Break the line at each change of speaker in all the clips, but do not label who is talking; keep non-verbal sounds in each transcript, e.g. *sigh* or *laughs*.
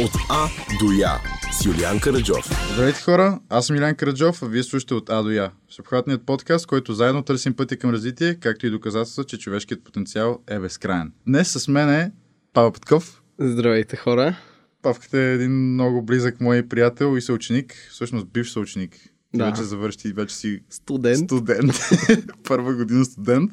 От А до Я с Юлиан Караджов.
Здравейте хора, аз съм Илян Караджов, а вие слушате от А до Я. Всеобхватният подкаст, който заедно търсим пътя към развитие, както и доказателства, че човешкият потенциал е безкрайен. Днес с мен е Павел Петков.
Здравейте хора.
Павката е един много близък мой приятел и съученик, всъщност бивш съученик. Ти
Да.
Вече завърши, вече си
Студент.
студент. *laughs* Първа година студент.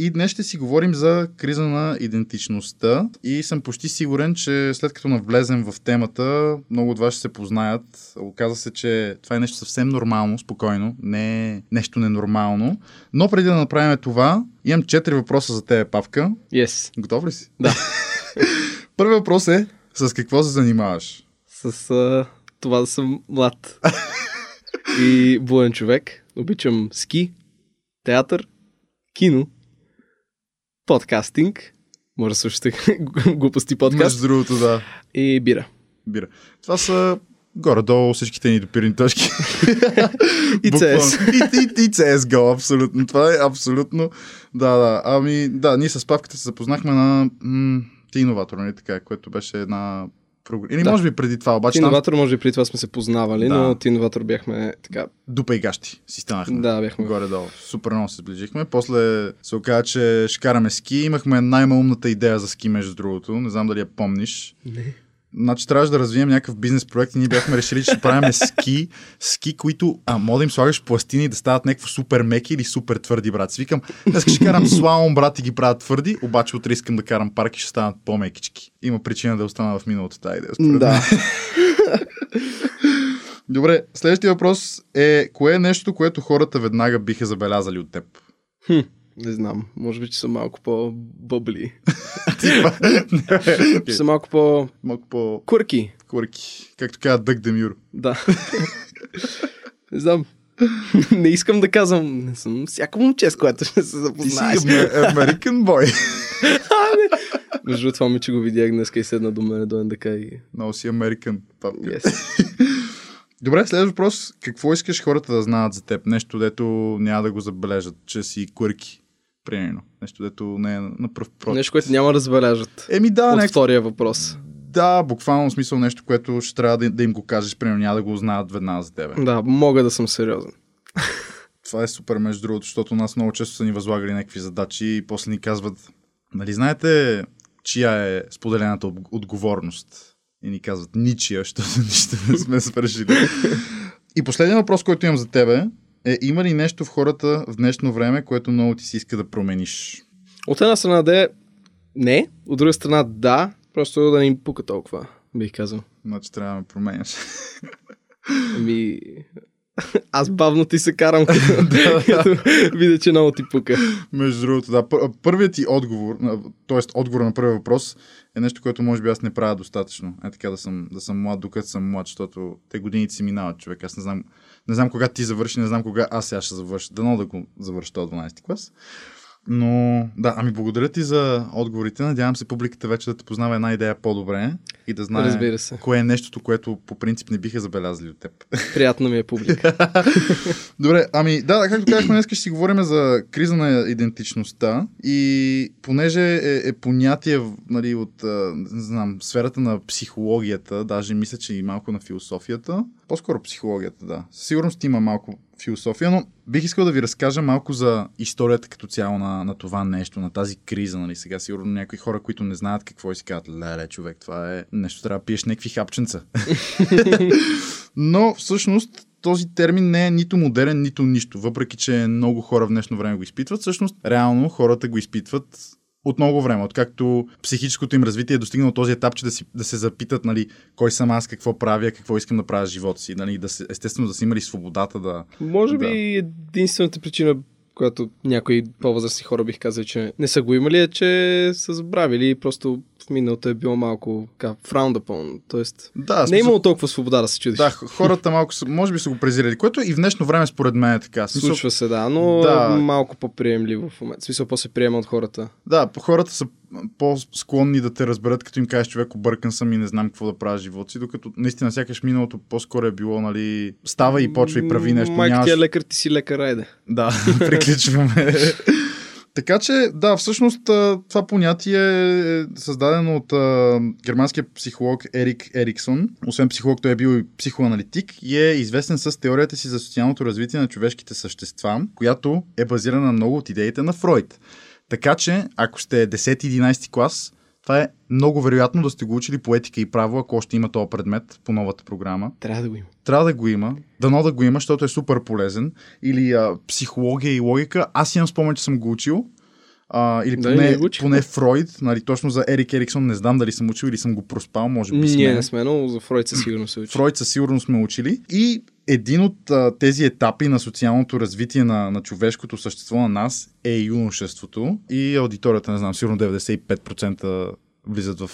И днес ще си говорим за криза на идентичността и съм почти сигурен, че след като навлезем в темата, много от вас ще се познаят. Оказва се, че това е нещо съвсем нормално, спокойно, не е нещо ненормално. Но преди да направим това, имам четири въпроса за тебе, Павка.
Yes.
Готов ли си?
Да. *laughs*
Първи въпрос е, с какво се занимаваш?
С а, това да съм млад. *laughs* и буен човек. Обичам ски, театър, кино, подкастинг. Може да слушате *laughs* глупости
Между
подкаст.
другото, да.
И бира.
Бира. Това са горе-долу всичките ни допирни точки. *laughs*
И. CS. *laughs*
И, и, и CSGO, абсолютно. Това е абсолютно. Да, да. Ами, да, ние с Павката се запознахме на м- Ти иноватор, нали така, което беше една програма. Или
Да.
може би преди това, обаче
Ти
там
може би преди това сме се познавали,
Да.
но ти иноватор бяхме така.
дупа и гащи си станахме.
Да, бяхме.
Горе-долу. Супер много се сближихме. После се оказа, че ще караме ски. Имахме най-малумната идея за ски, между другото. Не знам дали я помниш.
Не.
Значи трябваше да развием някакъв бизнес проект и ние бяхме решили, че ще правим ски, ски, които, а, мога да им слагаш пластини и да стават някакво супер меки или супер твърди, брат. Си викам, днес ще карам слалом, брат, и ги правят твърди, обаче утре искам да карам парк и ще станат по-мекички. Има причина да остана в миналото тази идея.
Да.
Добре, следващия въпрос е, кое е нещо, което хората веднага биха забелязали от теб?
Хм, не знам. Може би, че съм малко по-бъбли. *laughs* *laughs* Че съм малко по...
Малко по
Курки.
курки, както казва Дък Демюр.
Да. *laughs* не знам. не искам да казвам. Не съм всяко момче, с което ще се
Ти си
запознаеш.
American boy.
Между другото, това момиче го видях днес и седна до мен до НДК и...
Много си American. папка.
Yes.
Добре, следващ въпрос. Какво искаш хората да знаят за теб? Нещо, дето няма да го забележат, че си курки. Примерно. Нещо, дето не е на пръв прочит.
Нещо, което няма да забележат.
Еми да,
От втория въпрос.
Да, буквално в смисъл нещо, което ще трябва да, да им го кажеш, примерно няма да го знаят веднага за тебе.
Да, мога да съм сериозен. *laughs*
Това е супер, между другото, защото нас много често са ни възлагали някакви задачи и после ни казват, нали знаете, чия е споделената от- отговорност? И ни казват, ничия, защото *laughs* нищо не сме свършили. и последният въпрос, който имам за тебе е, има ли нещо в хората в днешно време, което много ти си иска да промениш?
От една страна да е не, от друга страна да, просто да не им пука толкова, бих казал.
Значи трябва да ме променяш. *laughs*
Ами... Аз бавно ти се карам, *laughs* като, като видя, че много ти пука.
Между другото, да. Пър- Първият ти отговор, т.е. отговор на първия въпрос е нещо, което може би аз не правя достатъчно. Е така да съм, да съм млад, докато съм млад, защото те годините си минават, човек. Аз не знам, не знам кога ти завърши, не знам кога аз сега ще завърша. Дано да го завърша този 12 клас. Но, да, ами благодаря ти за отговорите. Надявам се публиката вече да те познава една идея по-добре и да знае
Разбира се.
кое е нещото, което по принцип не биха забелязали от теб. *laughs*
Приятна ми е публика. *laughs*
Добре, ами да, както казахме, днес ще си говорим за криза на идентичността и понеже е, е понятие нали, от не знам, сферата на психологията, даже мисля, че и малко на философията, по-скоро психологията, да. Със сигурност има малко философия, но бих искал да ви разкажа малко за историята като цяло на, на това нещо, на тази криза. Нали. Сега сигурно някои хора, които не знаят какво и си казват, леле, човек, това е нещо, трябва да пиеш някакви хапченца. *laughs* Но всъщност този термин не е нито модерен, нито нищо, въпреки че много хора в днешно време го изпитват. Всъщност, реално хората го изпитват от много време, откакто психическото им развитие е достигнало този етап, че да, си, да се запитат, нали, кой съм аз, какво правя, какво искам да правя живота си, нали, да се, естествено да са имали свободата да...
Може би
Да.
единствената причина, която някои по-възрастни хора бих казали, че не са го имали, е, че са забравили и просто в миналото е било малко така, frowned upon. Тоест,
Да,
не е имало толкова свобода да се чудиш.
Да, хората малко са, може би са го презирали, което и в днешно време според мен е така. Смисъл,
Случва се, да, но
Да.
малко по-приемливо в момента. В смисъл, по-се приема от хората.
Да, хората са по-склонни да те разберат, като им кажеш човек, объркан съм и не знам какво да правя живота си, докато наистина сякаш миналото по-скоро е било, нали, става и почва и прави нещо.
Майка
нямаш...
ти е лекар, ти си лекар, айде.
Да, *laughs* приключваме. *laughs* Така че, да, всъщност това понятие е създадено от а, германския психолог Ерик Ериксон. Освен психолог, той е бил и психоаналитик и е известен с теорията си за социалното развитие на човешките същества, която е базирана на много от идеите на Фройд. Така че, ако сте 10-11 клас, това е много вероятно да сте го учили по етика и право, ако още има този предмет по новата програма.
Трябва да го има.
Трябва да го има. Дано да го има, защото е супер полезен. Или а, психология и логика. Аз имам спомен, че съм го учил. А, или
Да,
поне,
го учихме.
поне Фройд, нали, точно за Ерик Ериксон, не знам дали съм учил или съм го проспал, може би сме.
Ние не сме, но за Фройд със сигурност се учи.
Фройд със сигурност сме учили. И един от а, тези етапи на социалното развитие на, на човешкото същество на нас е юношеството. И аудиторията, не знам, сигурно 95% влизат в,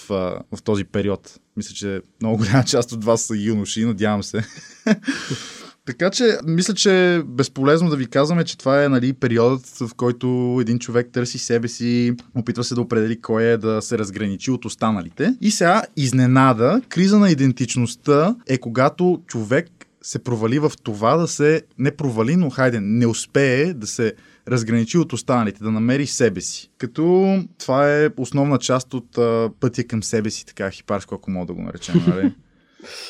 в този период. Мисля, че много голяма част от вас са юноши, надявам се. *laughs* Така че, мисля, че е безполезно да ви казваме, че това е нали, периодът, в който един човек търси себе си, опитва се да определи кой е да се разграничи от останалите. И сега, изненада, криза на идентичността е когато човек се провали в това да се, не провали, но хайде, не успее да се разграничи от останалите, да намери себе си. Като това е основна част от а, пътя към себе си, така хипарско, ако мога да го наречем, нали?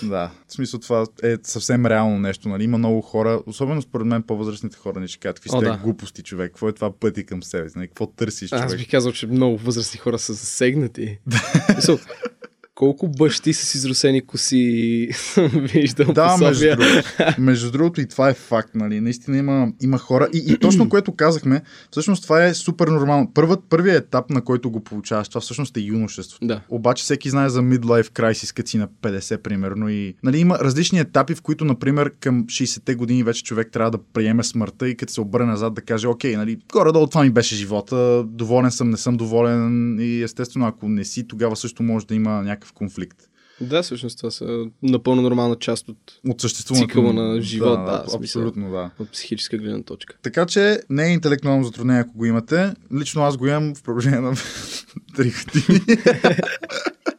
Да, в смисъл това е съвсем реално нещо, нали? Има много хора, особено според мен по-възрастните хора не ще кажат, какви
О,
сте
да.
глупости, човек, какво е това пъти към себе си, нали? какво търсиш, човек?
Аз бих казал, че много възрастни хора са засегнати. *laughs* Колко бащи с изрусени коси *laughs* съм виждал
Да, между другото, между другото и това е факт, нали? Наистина има, има хора. И, и точно *clears throat* което казахме, всъщност това е супер нормално. Първът, първият етап, на който го получаваш, това всъщност е юношеството.
Да.
Обаче всеки знае за midlife crisis, като си на 50 примерно. И, нали, има различни етапи, в които, например, към 60-те години вече човек трябва да приеме смъртта и като се обърне назад да каже, окей, нали, горе-долу това ми беше живота, доволен съм, не съм доволен и естествено, ако не си, тогава също може да има някакъв конфликт.
Да, всъщност това са напълно нормална част от,
От съществуването.
Цикъла на живот, да, смисъл.
абсолютно, да.
от психическа гледна точка.
Така че не е интелектуално затруднение, ако го имате. Лично аз го имам в продължение на *laughs* 3 години. *laughs*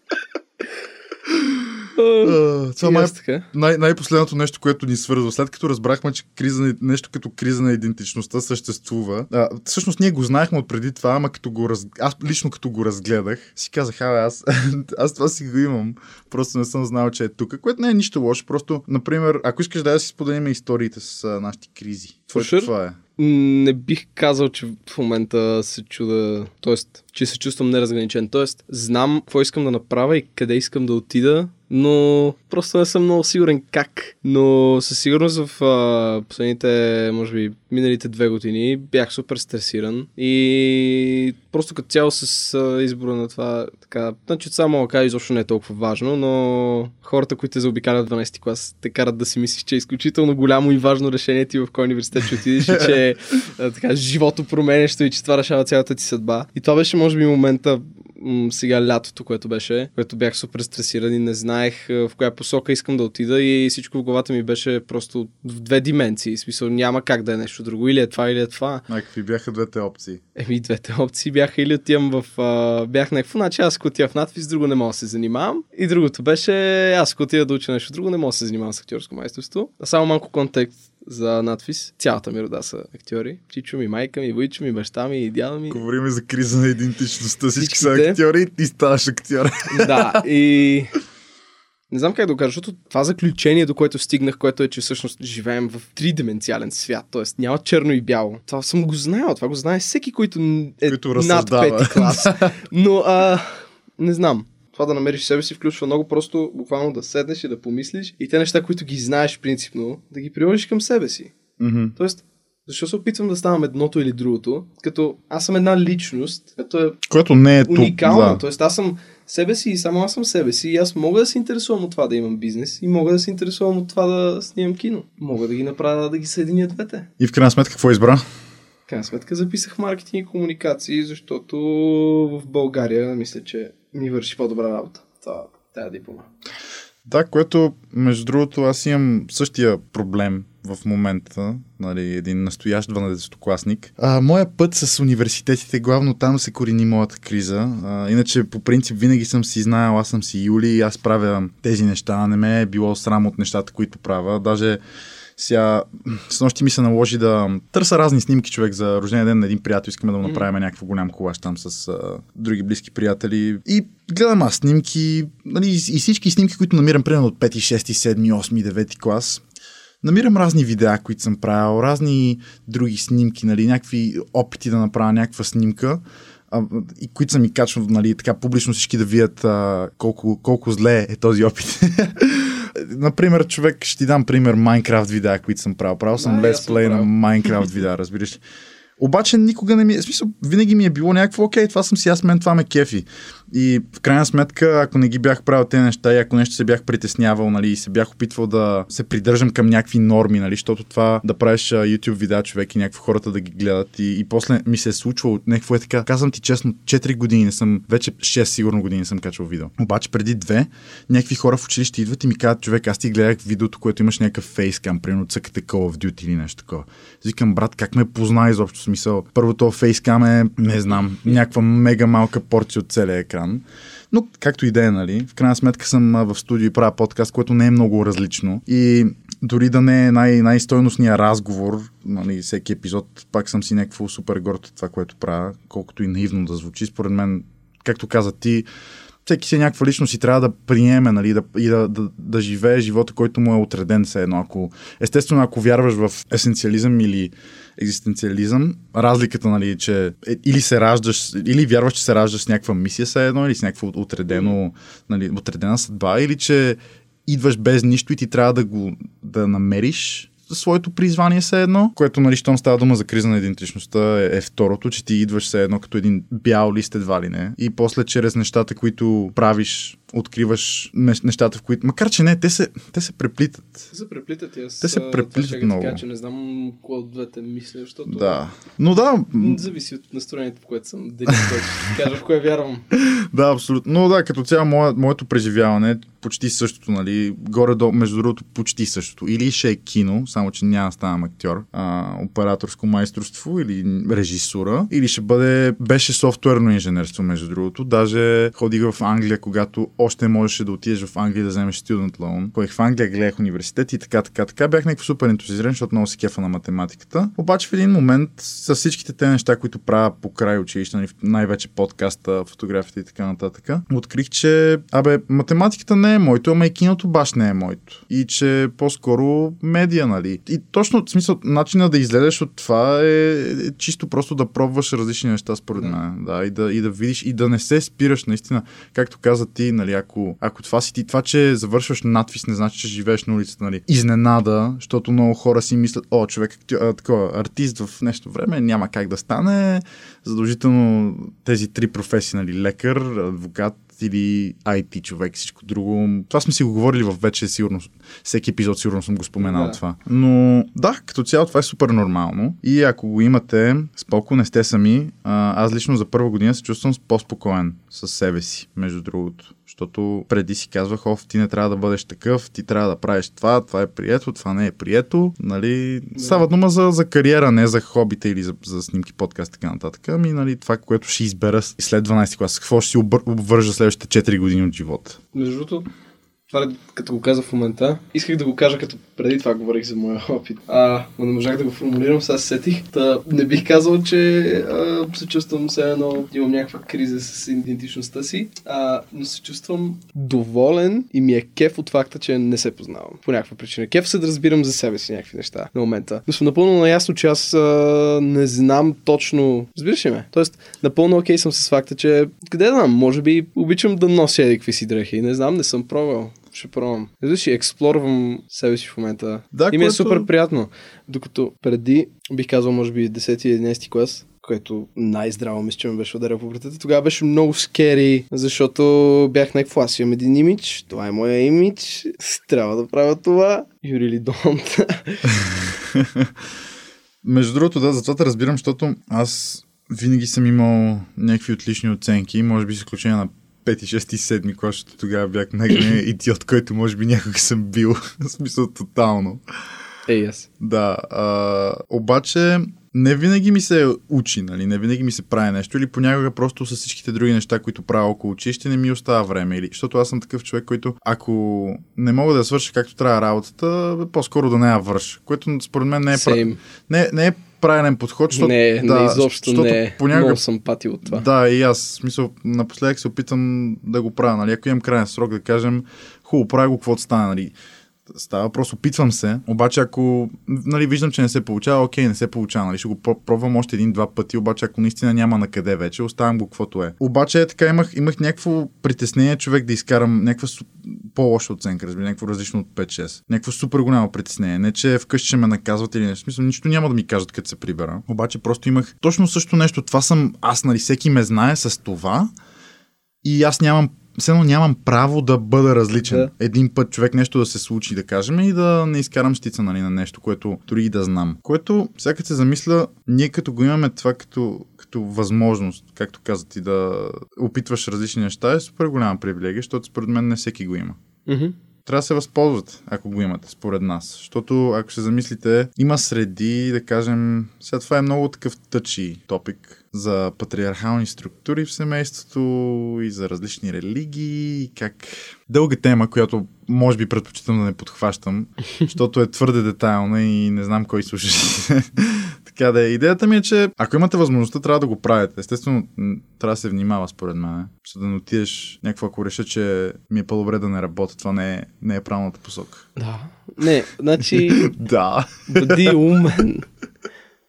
Това май най- най-последното нещо, което ни свързва. След като разбрахме, че криза, нещо като криза на идентичността съществува. А, всъщност ние го знаехме от преди това, ама като го раз... аз лично като го разгледах, си казах, абе, аз, *laughs* аз това си го имам. Просто не съм знал, че е тук. Което не е нищо лошо. Просто, например, ако искаш да си споделим историите с а, нашите кризи.
Sure.
Това е.
Не бих казал, че в момента се чуда, т.е. че се чувствам неразграничен. Т.е. знам какво искам да направя и къде искам да отида, но просто не съм много сигурен как. Но със сигурност в а, последните, може би, миналите две години бях супер стресиран и просто като цяло с а, избора на това, така, значи само мога кажа, изобщо не е толкова важно, но хората, които те заобикалят в 12 клас, те карат да си мислиш, че е изключително голямо и важно решение ти в кой университет ще отидеш и че *laughs* а, така, живото променещо и че това решава цялата ти съдба. И това беше, може би, момента м- сега лятото, което беше, което бях супер стресиран и не знаех в коя посока искам да отида и всичко в главата ми беше просто в две дименсии. В смисъл няма как да е нещо друго. Или е това, или е това.
А какви бяха двете опции?
Еми, двете опции бяха или отивам в... А, бях някакво, значи аз отида в надпис, друго не мога да се занимавам. И другото беше, аз ако отида да уча нещо друго, не мога да се занимавам с актьорско майсторство. А само малко контекст за надпис. Цялата ми рода са актьори. Чичо ми, майка ми, войчо ми, баща ми, дядо ми.
Говорим за криза на идентичността. Всички са актьори и ти ставаш актьор. *laughs*
да, и... Не знам как да го кажа, защото това заключение, до което стигнах, което е, че всъщност живеем в тридименциален свят, т.е. няма черно и бяло. Това съм го знаел, това го знае всеки, който е
Който
над пети клас. *laughs* Но, а, не знам. Това да намериш себе си включва много просто буквално да седнеш и да помислиш и те неща, които ги знаеш принципно, да ги приложиш към себе си.
Мгм.
Тоест, защо се опитвам да ставам едното или другото, като аз съм една личност, като е
Което не е
уникална.
Да.
Тоест аз съм себе си и само аз съм себе си и аз мога да се интересувам от това да имам бизнес и мога да се интересувам от това да снимам кино. Мога да ги направя да ги съединя двете.
И в крайна сметка какво избра?
В крайна сметка записах маркетинг и комуникации, защото в България мисля, че ми върши по-добра работа. Това, тая диплома.
Да, което, между другото, аз имам същия проблем в момента, нали, един настоящ 12-класник. А, моя път с университетите, главно там се корени моята криза. А, иначе, по принцип, винаги съм си знаел, аз съм си Юли аз правя тези неща. Не ме е било срам от нещата, които правя. Даже Сега, с нощи ми се наложи да търся разни снимки човек за рождения ден на един приятел. Искаме да му направим някакво голям колаж там с а, други близки приятели. И гледам аз снимки, нали, и всички снимки, които намирам примерно от 5, 6, 7, 8, 9 клас. Намирам разни видеа, които съм правил, разни други снимки, нали, някакви опити да направя някаква снимка и които са ми качват, нали, така публично всички да видят а, колко, колко зле е този опит. *laughs* Например, човек, ще ти дам пример Майнкрафт видеа, които съм правил. Правил съм
Да,
на. Майнкрафт видеа, разбираш ли. Обаче никога не ми е, смисъл, винаги ми е било някакво, окей, това съм си аз, мен това ме кефи. И в крайна сметка, ако не ги бях правил тези неща и ако нещо се бях притеснявал, нали, и се бях опитвал да се придържам към някакви норми, нали, защото това да правиш YouTube видеа човек и някакви хората да ги гледат и, и после ми се е случвало някакво е така. Казвам ти честно, 4 години не съм, вече 6 сигурно години съм качвал видео. Обаче преди две, някакви хора в училище идват и ми казват, човек, аз ти гледах видеото, което имаш някакъв фейскам, примерно цъкате Call of Duty или нещо такова. Викам, брат, как ме позна изобщо смисъл? Първото фейскам е, не знам, някаква мега малка порция от целия екран. Но както и да е, нали, в крайна сметка съм в студио и правя подкаст, което не е много различно. И дори да не е най- най-стойностния разговор, нали, всеки епизод, пак съм си някакво супер горд от това, което правя, колкото и наивно да звучи. Според мен, както каза ти, всеки си е някаква личност и трябва да приеме нали, да, и да, да, да живее живота, който му е отреден все едно. Ако, естествено, ако вярваш в есенциализъм или екзистенциализъм, разликата, нали, че е, или се раждаш, или вярваш, че се раждаш с някаква мисия все едно, или с някаква отредено, нали, отредена съдба, или че идваш без нищо и ти трябва да го да намериш своето призвание все едно, което, нали, щом става дума за криза на идентичността, е, е второто, че ти идваш все едно като един бял лист едва ли не. И после чрез нещата, които правиш, откриваш нещ- нещата, в които... Макар, че не, те се, те се преплитат.
Те се преплитат аз.
Те се преплитат
това
много.
Така, че не знам кой от двете мисля, защото...
Да. Но да,
Зависи от настроението, в което съм. Дали ще кажа в кое вярвам. *laughs*
Да, абсолютно. Но да, като цяло мое, моето преживяване е почти същото, нали? Горе-долу, между другото, почти същото. Или ще е кино, само че няма да ставам актьор, а, операторско майсторство или режисура, или ще бъде, беше софтуерно инженерство, между другото. Даже ходих в Англия, когато още можеше да отидеш в Англия да вземеш student loan. Ходих в Англия, гледах университет и така, така, така. Бях някакво супер ентузиазиран, защото много се кефа на математиката. Обаче в един момент с всичките те неща, които правя по край училище, нали, най-вече подкаста, фотографията и така нататък, открих, че абе, математиката не е моето, ама и киното баш не е моето. И че по-скоро медия, нали. И точно, в смисъл, начина да излезеш от това е, е чисто просто да пробваш различни неща, според мен. Да, и да, и да видиш, и да не се спираш, наистина. Както каза ти, нали, ако, ако това си ти, това, че завършваш надвис, не значи, че живееш на улицата, нали. Изненада, защото много хора си мислят, о, човек, а, такова, артист в нещо време няма как да стане. Задължително тези три професии, нали, лекар, адвокат или IT човек, всичко друго. Това сме си го говорили в вече сигурно, всеки епизод сигурно съм го споменал
Да.
това. Но да, като цяло това е супер нормално и ако го имате, споко не сте сами. Аз лично за първа година се чувствам по-спокоен с себе си, между другото. Защото преди си казвах, оф, ти не трябва да бъдеш такъв, ти трябва да правиш това, това е прието, това не е прието. Нали?
Да.
Става дума за, за кариера, не за хобите или за, за снимки, подкаст и така нататък. Ами, нали, това, което ще избера и след 12 клас. Какво ще си обвържа следващите 4 години от живота?
Между другото, това като го каза в момента, исках да го кажа като преди това говорих за моя опит. А, но не можах да го формулирам, сега се сетих. Та, не бих казал, че а, се чувствам все едно, имам някаква криза с идентичността си, а, но се чувствам доволен и ми е кеф от факта, че не се познавам. По някаква причина. Кеф се да разбирам за себе си някакви неща на момента. Но съм напълно наясно, че аз а, не знам точно. Разбираш ли ме? Тоест, напълно окей съм с факта, че къде да знам, може би обичам да нося едикви си дрехи. Не знам, не съм пробвал. Ще пробвам. Виж, експлорвам себе си в момента.
Да,
и ми е
което-
супер приятно. Докато преди, бих казал, може би 10-11 клас, което най-здраво мисля, че ме беше ударил по вратата. Тогава беше много скери, защото бях някакво, аз имам един имидж, това е моя имидж, трябва да правя това. Really *laughs* don't.
Между другото, да, затова те разбирам, защото аз винаги съм имал някакви отлични оценки, може би с изключение на 5, 6 и 7 клас, защото тогава бях най *clears throat* идиот, който може би някога съм бил. *laughs* В смисъл тотално.
Ей, аз.
Да, а, обаче не винаги ми се учи, нали? не винаги ми се прави нещо или понякога просто с всичките други неща, които правя около училище, не ми остава време. Или, защото аз съм такъв човек, който ако не мога да свърша както трябва работата, по-скоро да не я върша. Което според мен не е,
Same.
не, не е правилен подход, защото...
Не,
да,
не, изобщо
защото
не.
Понякога
Много съм патил от това.
да, и аз, смисъл, напоследък се опитам да го правя, нали, ако имам крайен срок, да кажем, хубаво, правя го, каквото стане, нали. Става въпрос, опитвам се, обаче ако нали, виждам, че не се получава, окей, не се получава, нали, ще го про- пробвам още един-два пъти, обаче ако наистина няма на къде вече, оставям го каквото е. Обаче е така, имах, имах някакво притеснение човек да изкарам някаква по-лоша оценка, разбира, някакво различно от 5-6. Някакво супер голямо притеснение. Не, че вкъщи ще ме наказват или нещо. Смисъл, нищо няма да ми кажат, като се прибера. Обаче просто имах точно също нещо. Това съм аз, нали, всеки ме знае с това и аз нямам все едно нямам право да бъда различен.
Да.
Един път човек нещо да се случи, да кажем, и да не изкарам щица нали, на нещо, което дори и да знам. Което, като се замисля, ние като го имаме това като, като възможност, както каза ти, да опитваш различни неща, е супер голяма привилегия, защото според мен не всеки го има
Мгм.
трябва да се възползвате, ако го имате, според нас. Защото, ако се замислите, има среди, да кажем, сега това е много такъв тъчи топик за патриархални структури в семейството и за различни религии, и как... Дълга тема, която може би предпочитам да не подхващам, *laughs* защото е твърде детайлна и не знам кой слуша. *laughs* така да е. Идеята ми е, че ако имате възможността, трябва да го правите. Естествено, трябва да се внимава, според мен. За да не отидеш някакво, ако реша, че ми е по-добре да не работя, това не е, не е правилната посока.
Да. Не, значи, *laughs*
Да.
бъди умен.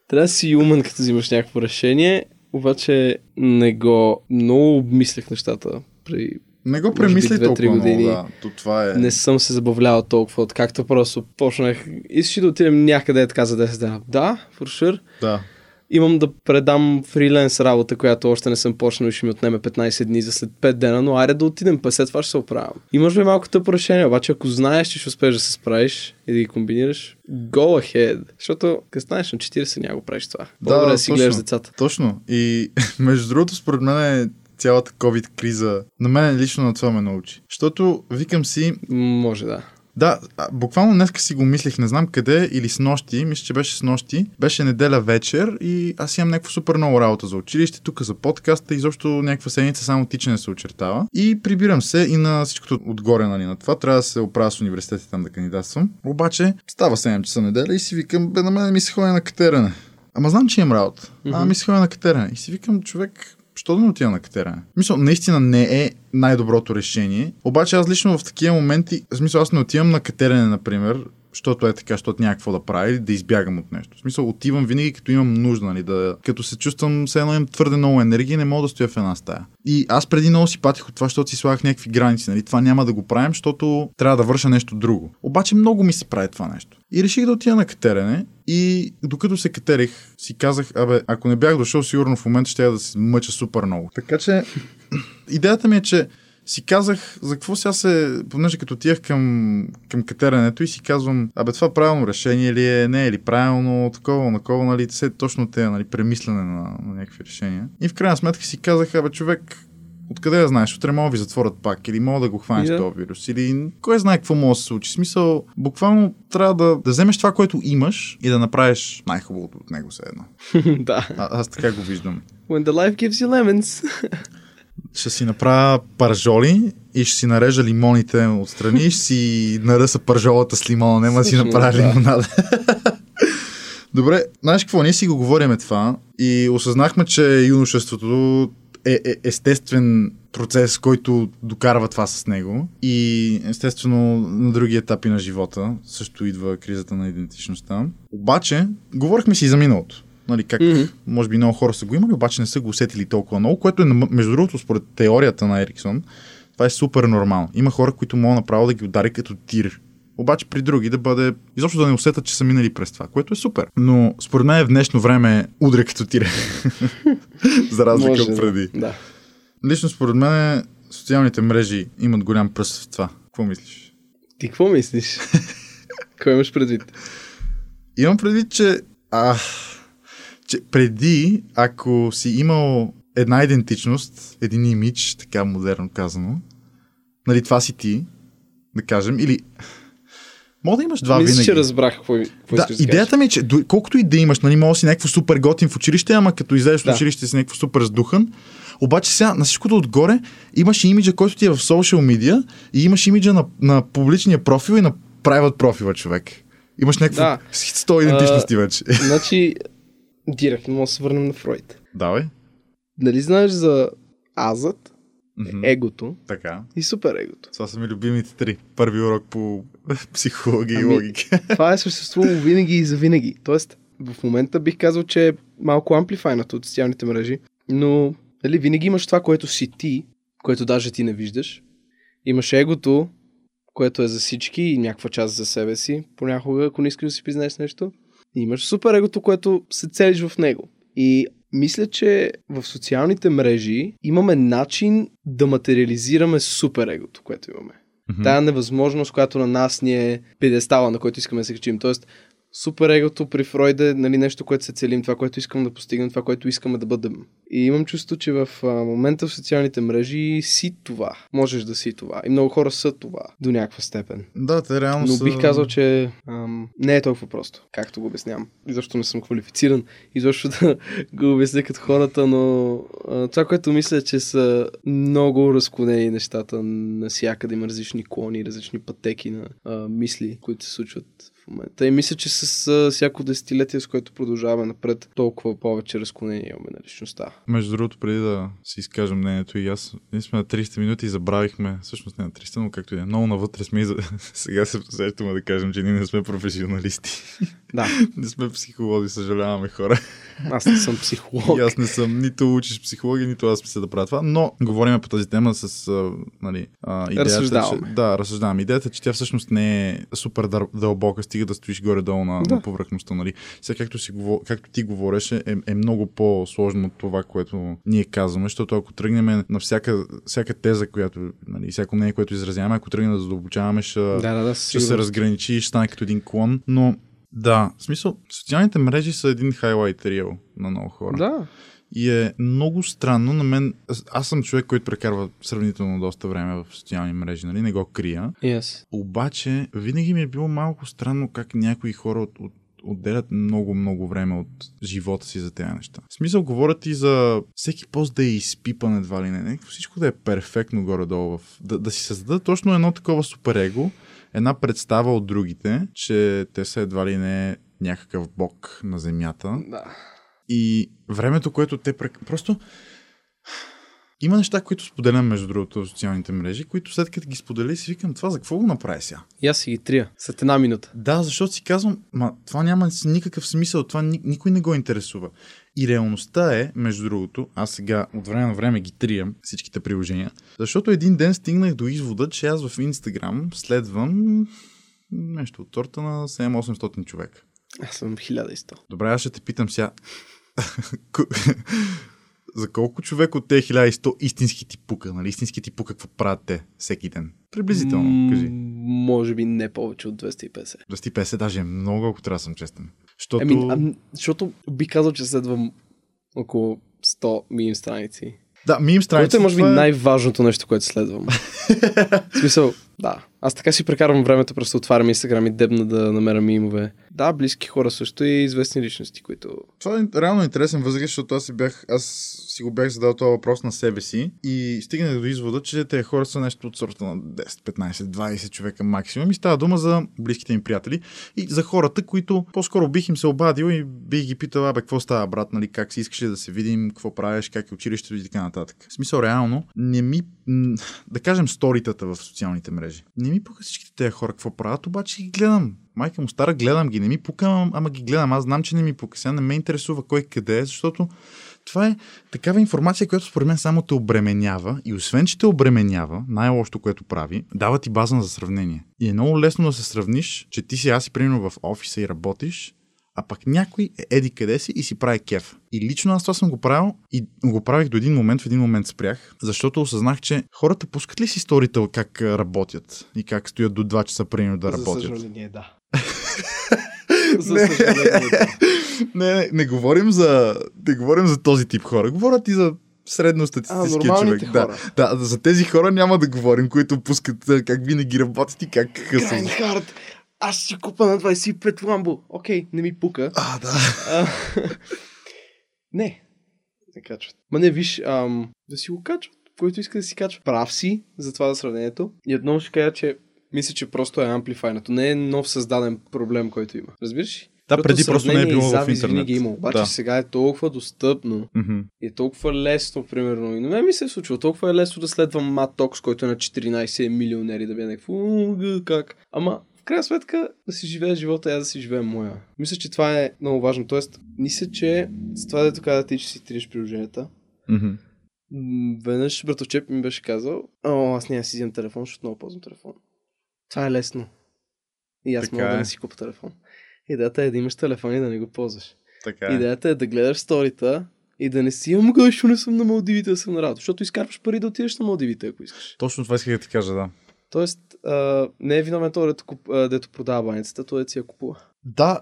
Трябва да си умен, като взимаш някакво решение, обаче не го... Много обмислях нещата при
Не го
би
премисли
две-три
толкова
години.
много, да. То това е...
не съм се забавлявал толкова, откакто просто почнах. Искаш ли да отидем някъде е така за 10 дена? Да, for sure.
Да.
Имам да предам фриленс работа, която още не съм почнал и ще ми отнеме 15 дни за след 5 дена, но айде да отидем, па след това ще се оправям. И може би малко тъпо решение, обаче ако знаеш, че ще успееш да се справиш и да ги комбинираш, go ahead. Защото като станеш на 40 няма го правиш това. По-добре да,
да,
си
точно.
гледаш децата.
Точно. И *laughs* между другото, според мен е цялата COVID криза. На мен лично на това ме научи. Защото викам си,
Може да.
Да, буквално днеска си го мислих, не знам къде или с нощи, мисля, че беше с нощи. Беше неделя вечер и аз имам някаква супер много работа за училище, тук за подкаста, изобщо някаква седмица само тичане се очертава. И прибирам се и на всичкото отгоре нали, на това. Трябва да се оправя с университета там да кандидатствам. Обаче става 7 часа неделя и си викам, бе на мен ми се ходи на катеране. Ама знам, че имам работа. А, ми се ходи на катеране. И си викам, човек, Що да не отида на катеране? Мисля, наистина не е най-доброто решение. Обаче аз лично в такива моменти, в смисъл аз не отивам на катеране, например, защото е така, защото няма какво да правя или да избягам от нещо. В смисъл, отивам винаги като имам нужда, нали, да, като се чувствам, все едно имам твърде много енергия и не мога да стоя в една стая. И аз преди много си патих от това, защото си слагах някакви граници, нали, това няма да го правим, защото трябва да върша нещо друго. Обаче много ми се прави това нещо. И реших да отида на катерене и докато се катерих, си казах, абе, ако не бях дошъл, сигурно в момента ще я да се мъча супер много. Така че, *clears throat* идеята ми е, че си казах, за какво сега се, понеже като отивах към, към катеренето и си казвам, абе това правилно решение ли е, не е ли правилно, такова, накова, нали, все точно те, нали, премислене на, на някакви решения. И в крайна сметка си казах, абе човек, Откъде да знаеш? Утре мога да ви затворят пак или мога да го хванеш
Да.
този вирус. Или кой знае какво може да се случи. Смисъл, буквално трябва да, да вземеш това, което имаш и да направиш най-хубавото от него все едно. *laughs*
да.
А, аз така го виждам.
When the life gives you lemons. *laughs*
Ще си направя паржоли и ще си нарежа лимоните отстрани и ще си наръса паржолата с лимона. Няма да си направя
да.
лимонада. *laughs* Добре, знаеш какво? Ние си го говориме това и осъзнахме, че юношеството е, е естествен процес, който докарва това с него. И естествено на други етапи на живота също идва кризата на идентичността. Обаче, говорихме си за миналото. Нали, как
Мгм.
може би много хора са го имали, обаче не са го усетили толкова много, което е, между другото, според теорията на Ериксон, това е супер нормално. Има хора, които могат направо да ги удари като тир. Обаче при други да бъде, изобщо да не усетят, че са минали през това, което е супер. Но според мен в днешно време удря като тире. *laughs* За разлика
Може
от преди.
Да.
Лично според мен социалните мрежи имат голям пръст в това. Какво мислиш?
Ти какво мислиш? *laughs* Кой имаш предвид?
Имам предвид, че, а, че преди, ако си имал една идентичност, един имидж, така модерно казано, нали, това си ти, да кажем, или Мога да имаш два
Мисля,
винаги.
че разбрах какво, какво
Да,
да
идеята ми е, че колкото и да имаш, нали, може да си някакво супер готин в училище, ама като излезеш
Да.
в училище си някакво супер сдухан. Обаче сега на всичкото отгоре имаш имиджа, който ти е в social media и имаш имиджа на, на публичния профил и на private профила човек. Имаш някакво
Да. *laughs*
да. 100 идентичности вече. *laughs*
Значи, директно може да се върнем на Фройд.
Давай.
Нали знаеш за азът,
Мгм.
егото
Така.
и супер егото?
Това са ми любимите три. Първи урок по *laughs* психология
Ами-
и логика. *laughs*
Това е съществувало винаги и за винаги. Тоест, в момента бих казал, че е малко амплифайнато от социалните мрежи, но нали, винаги имаш това, което си ти, което даже ти не виждаш. Имаш егото, което е за всички и някаква част за себе си, понякога, ако не искаш да си признаеш нещо. И имаш супер егото, което се целиш в него. И мисля, че в социалните мрежи имаме начин да материализираме супер егото, което имаме.
Мгм.
Тая невъзможност, която на нас ни е педестала, на който искаме да се качим. Тоест, супер егото при Фройд е нали, нещо, което се целим, това, което искаме да постигнем, това, което искаме да бъдем. И имам чувство, че в а, момента в социалните мрежи си това. Можеш да си това. И много хора са това до някаква степен.
Да, те реално
Но
са...
бих казал, че ам, не е толкова просто, както го обяснявам. И защо не съм квалифициран, и защо да *laughs* го обясня като хората, но а, това, което мисля, е, че са много разклонени нещата навсякъде. Има различни клони, различни пътеки на а, мисли, които се случват в момента. И мисля, че с а, всяко десетилетие, с което продължаваме напред, толкова повече разклонения имаме на личността.
Между другото, преди да си изкажем мнението и аз, ние сме на 30 минути и забравихме, всъщност не на 300, но както и е, много навътре сме и за... *laughs* сега се посещаме да кажем, че ние не сме професионалисти.
Да, *laughs*
не сме психолози, съжаляваме хора.
аз не съм психолог.
И аз не съм нито учиш психология, нито аз мисля да правя това, но говорим по тази тема с а, нали, а, идеята,
Разсъждаваме.
Че, да, разсъждавам. Идеята, че тя всъщност не е супер дълбока, стига да стоиш горе-долу на,
Да.
на повърхността. Нали. Сега, както, си, както ти говореше, е, е много по-сложно от това, което ние казваме, защото ако тръгнем на всяка, всяка теза, която, нали, всяко мнение, което изразяваме, ако тръгнем да задълбочаваме, ще,
Да, да, да,
ще се разграничи и ще стане като един клон, но да, в смисъл, социалните мрежи са един highlight reel на много хора.
Да,
И е много странно на мен. Аз, съм човек, който прекарва сравнително доста време в социални мрежи, нали? Не го крия.
yes.
Обаче, винаги ми е било малко странно как някои хора от, от отделят много-много време от живота си за тези неща. В смисъл, говорят и за всеки пост да е изпипан едва ли не. не всичко да е перфектно горе-долу. В... Да, да си създадат точно едно такова супер его, една представа от другите, че те са едва ли не някакъв бог на земята.
Да.
И времето, което те прек... Просто има неща, които споделям между другото в социалните мрежи, които след като ги споделя си викам, това за какво го направи сега?
И аз си ги трия. След една минута.
Да, защото си казвам, ма това няма никакъв смисъл, това ни, никой не го интересува. И реалността е, между другото, аз сега от време на време ги триям всичките приложения, защото един ден стигнах до извода, че аз в Инстаграм следвам нещо от торта на 7-800 човека.
Аз съм 1100.
Добре, аз ще те питам сега. *laughs* *laughs* За колко човек от тези 1100 истински ти пука, нали? Истински ти пука какво правят те всеки ден? Приблизително,
М,
кажи.
Може би не повече от 250.
250 даже е много, ако трябва да съм честен. Защото...
Ами, а, защото би казал, че следвам около 100 мим страници.
Да, мим страница.
Което е, може би,
това
най-важното нещо, което следвам. *laughs* В смисъл, да. Аз така си прекарвам времето, просто отварям Инстаграм и дебна да намеря мимове. Да, близки хора също и известни личности, които...
Това е реално интересен възглед, защото аз си, бях, аз си го бях задал този въпрос на себе си и стигнах до извода, че тези хора са нещо от сорта на 10, 15, 20 човека максимум и става дума за близките ми приятели и за хората, които по-скоро бих им се обадил и бих ги питал, абе, какво става, брат, нали, как си искаш да се видим, какво правиш, как е училището и така нататък. В смисъл, реално, не ми, да кажем, сторитата в социалните мрежи. Не ми пука всичките тези хора какво правят, обаче ги гледам. Майка му стара, гледам ги. Не ми пука, ама, ги гледам. Аз знам, че не ми пука. Сега не ме интересува кой къде е, защото това е такава информация, която според мен само те обременява. И освен, че те обременява, най-лошото, което прави, дава ти база за сравнение. И е много лесно да се сравниш, че ти си аз си примерно в офиса и работиш, а пък някой е еди къде си и си прави кеф. И лично аз това съм го правил и го правих до един момент, в един момент спрях, защото осъзнах, че хората пускат ли си сторите как работят и как стоят до 2 часа примерно да работят.
За съжаление, да. *laughs* За съжаление, да.
не, не, не говорим за, не говорим за този тип хора. Говорят и за средностатистическия
А,
човек.
хора.
Да, да, за тези хора няма да говорим, които пускат как винаги работят и как късат.
Grindhard, аз си купа на 25 ламбо. Окей, не ми пука.
А, да.
А, *laughs* не. Не качват. Ма не, виж, ам, да си го качват. Който иска да си качва. Прав си за това за сравнението. И отново ще кажа, че мисля, че просто е амплифайнато. Не е нов създаден проблем, който има. Разбираш ли?
Да, преди просто не е било в интернет.
Винаги има. Обаче
Да.
сега е толкова достъпно
Мгм.
и е толкова лесно, примерно. И на мен ми се е случило. Толкова е лесно да следвам Мат Токс, който е на 14 милионери, да би е някакво «Уу, гъ, как. Ама крайна сметка да си живее живота и аз да си живея моя. Мисля, че това е много важно. Тоест, мисля, че с това дето каза ти, че си триеш приложенията, м, веднъж братовчеп ми беше казал, о, аз няма да си вземам телефон, защото много ползвам телефон. Това е лесно. И аз
Така
мога да
е.
не си купя телефон. Идеята е да имаш телефон и да не го ползваш.
Така е.
Идеята е да гледаш сторита и да не си, кога ще не съм на Малдивите, да съм на работа. Защото изкарваш пари да отидеш на Малдивите, ако искаш.
Точно това исках да ти кажа, да.
Тоест, а, не е виновен този, дето, дето продава баницата, той дето си я купува.
Да,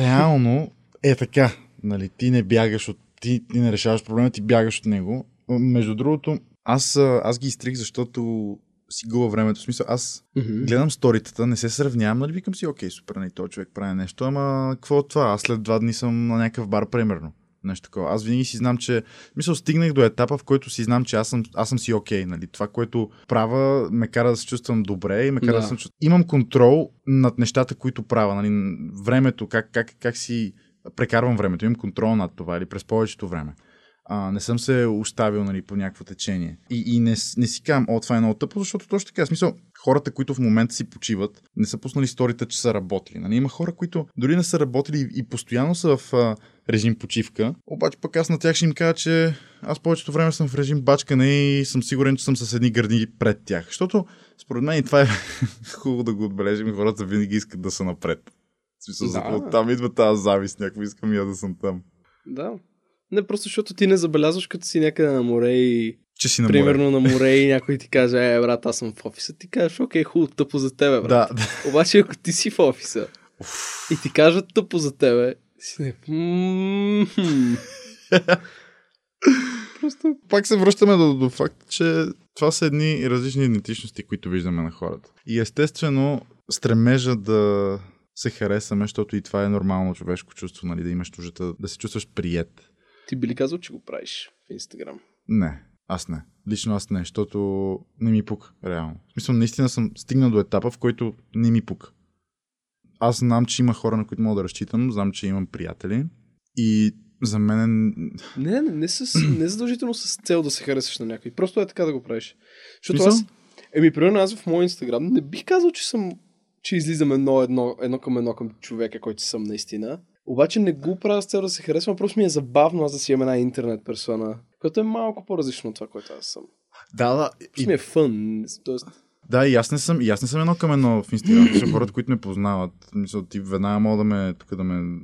реално е така. Нали, ти не бягаш от... Ти, ти не решаваш проблема, ти бягаш от него. Между другото, аз, аз ги изтрих, защото си губа времето. В смисъл, аз гледам сторитата, не се сравнявам, нали викам си, окей, супер, нали, този човек прави нещо, ама какво от това? Аз след два дни съм на някакъв бар, примерно. Нещо такова. Аз винаги си знам, че... Мисля, стигнах до етапа, в който си знам, че аз съм, аз съм си окей. нали? Това, което правя, ме кара да се чувствам добре и ме кара да,
Да.
се чувствам... Имам контрол над нещата, които правя. Нали? Времето, как, как, как си прекарвам времето. Имам контрол над това или през повечето време. А, не съм се оставил нали, по някакво течение. И, и не, не си казвам, о, това е много тъпо, защото точно така. Смисъл, хората, които в момента си почиват, не са пуснали сторията, че са работили. Нали? Има хора, които дори не са работили и, и постоянно са в а, режим почивка, обаче пък аз на тях ще им кажа, че аз повечето време съм в режим бачкане и съм сигурен, че съм с едни гърди пред тях. Защото според мен и това е *laughs* хубаво да го отбележим, хората винаги искат да са напред. В смисъл,
Да.
да. там идва тази завист, някой искам аз да съм там.
Да. Не, просто защото ти не забелязваш, като си някъде на море и
Че си на море.
примерно на море и някой ти каже, е, брат, аз съм в офиса. Ти кажеш, окей, хубаво, тъпо за тебе, брат.
Да, да.
Обаче, ако ти си в офиса и ти кажат тъпо за тебе, «М-м-м». *laughs*
Просто пак се връщаме до, до факта, че това са едни различни идентичности, които виждаме на хората. И естествено, стремежа да се харесаме, защото и това е нормално човешко чувство, нали, да имаш нуждата да се чувстваш прият.
Ти би ли казал, че го правиш в Инстаграм?
Не, аз не. Лично аз не, защото не ми пука, реално. В смисъл, наистина съм стигнал до етапа, в който не ми пука. Аз знам, че има хора, на които мога да разчитам, знам, че имам приятели и за мен е
Не, не, не, с, не задължително с цел да се харесаш на някой. Просто е така да го правиш. Защото аз, еми, примерно аз в моя инстаграм не бих казал, че съм, че излизам едно, едно, едно към едно към човека, който съм наистина. Обаче не го правя с цел да се харесвам, просто ми е забавно аз да си имам една интернет персона, която е малко по-различно от това, което аз съм.
Да, да.
Просто ми е фън. Тоест,
Да, и аз не съм, и аз не съм едно към едно в Инстаграм. Са хората, които ме познават. Мисля, ти веднага мога да ме, тук да ме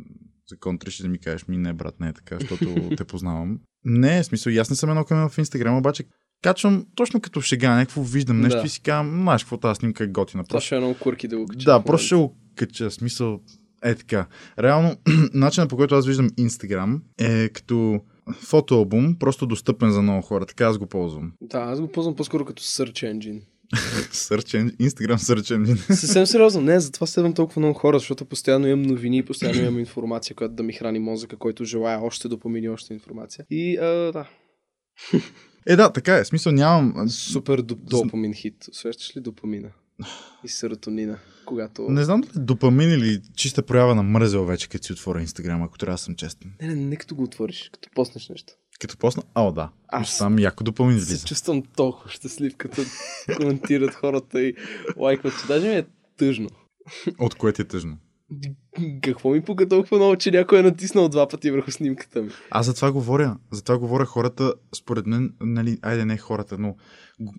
законтриш и да ми кажеш, ми не, брат, не е така, защото *laughs* те познавам. Не, в смисъл, и аз не съм едно към едно в Инстаграм, обаче качвам точно като шега, някакво виждам нещо
Да.
и си казвам, знаеш какво тази снимка е готина. Просто,
ще е много курки да го кача.
да, просто ще го кача, смисъл, е така. Реално, *clears throat* начинът по който аз виждам Инстаграм е като фотоалбум, просто достъпен за много хора. Така аз го ползвам.
Да, аз го ползвам по-скоро като search engine.
Engine, Instagram Engine. *laughs*
Съвсем сериозно, не, затова следвам толкова много хора, защото постоянно имам новини, постоянно имам информация, която да ми храни мозъка, който желая още допомини още информация. И а, да,
Е, да, така е. Смисъл нямам...
супер доп- допамин хит. Усещаш ли допамина? И серотонина, когато...
Не знам дали допамин или чиста проява на мързел вече, като си отворя Инстаграм, ако трябва да съм честен.
Не, не, не като го отвориш, като поснеш нещо.
Като посна... О, да.
Аз
там яко допамин
Се
влиза.
чувствам толкова щастлив, като *laughs* коментират хората и лайкват, че даже ми е тъжно.
От което е тъжно.
Какво ми пука толкова много, че някой е натиснал два пъти върху снимката ми?
Аз за това говоря. За това говоря хората, според мен, нали, айде не хората, но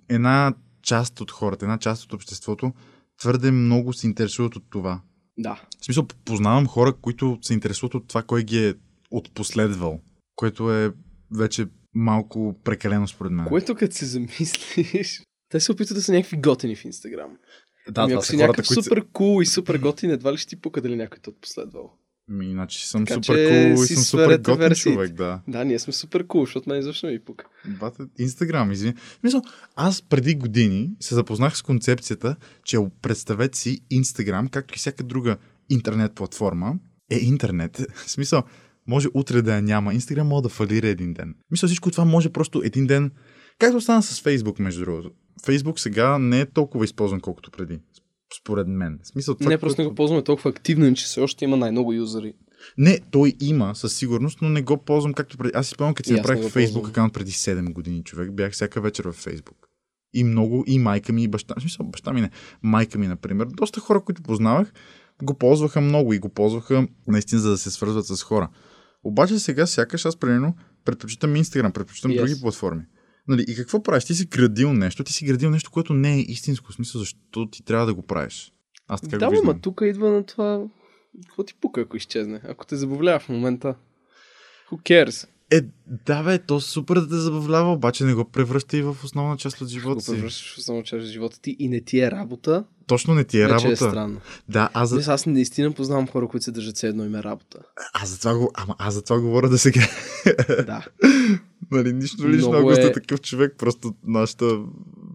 една част от хората, една част от обществото твърде много се интересуват от това.
Да.
В смисъл, познавам хора, които се интересуват от това, кой ги е отпоследвал, което е вече малко прекалено според мен.
Което като се замислиш, *laughs* те се опитват да са някакви готини в Инстаграм.
Да,
ами
това
ако си някакъв
които...
супер кул и супер готин, едва ли ще ти пука дали някой те е последвал.
Ми, значи съм
Така
супер кул cool и съм супер готин
версиите.
човек, да.
Да, ние сме супер кул, защото мен изобщо не ми пука.
Бате, Инстаграм, извини. Мисъл, аз преди години се запознах с концепцията, че представете си Инстаграм, както и всяка друга интернет платформа, е интернет. *laughs* В смисъл, може утре да я няма. Инстаграм може да фалира един ден. Мисля, всичко това може просто един ден. Както стана с Фейсбук, между другото. Фейсбук сега не е толкова използван, колкото преди. Според мен. В смисъл, това,
не, просто не го ползваме толкова активно, че все още има най-много юзери.
не, той има със сигурност, но не го ползвам както преди. Аз си спомням, като си направих Facebook акаунт преди 7 години, човек. Бях всяка вечер в Facebook. И много, и майка ми, и баща. Смисъл, баща ми не. Майка ми, например. Доста хора, които познавах, го ползваха много и го ползваха наистина, за да се свързват с хора. Обаче сега сякаш аз, примерно, предпочитам Instagram, предпочитам
аз.
други платформи. Нали, и какво правиш? Ти си градил нещо, ти си градил нещо, което не е истинско. В смисъл, защо ти трябва да го правиш? Аз така
да,
го виждам.
ама тук идва на това. Какво ти пука, ако изчезне? Ако те забавлява в момента. Who cares?
Е, да бе, то супер да те забавлява, обаче не го превръща и в основна част от
Го
живота си.
превръщаш в само част от живота ти и не ти е работа.
Точно не ти е
вече
работа.
е странно.
да, аз, за...
Аз наистина познавам хора, които се държат все едно им е работа.
аз за това го... Ама аз за това говоря да сега. *laughs*
да.
нали, нищо лично,
Много
ако сте
е-
такъв човек, просто нашата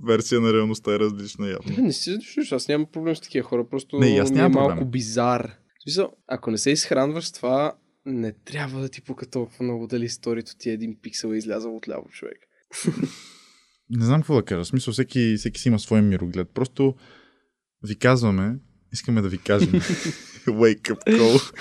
версия на реалността е различна явно.
Не, не си задушиш, аз нямам проблем с такива хора, просто
Не, аз
ми е малко
проблем.
бизар. Смисъл, ако не се изхранваш с това, не трябва да ти пука толкова много дали сторито ти е един пиксел е излязъл от ляво човек. *laughs*
Не знам какво да кажа. В смисъл, всеки, всеки си има своя мироглед. Просто ви казваме, искаме да ви кажем. *laughs* Wake up call.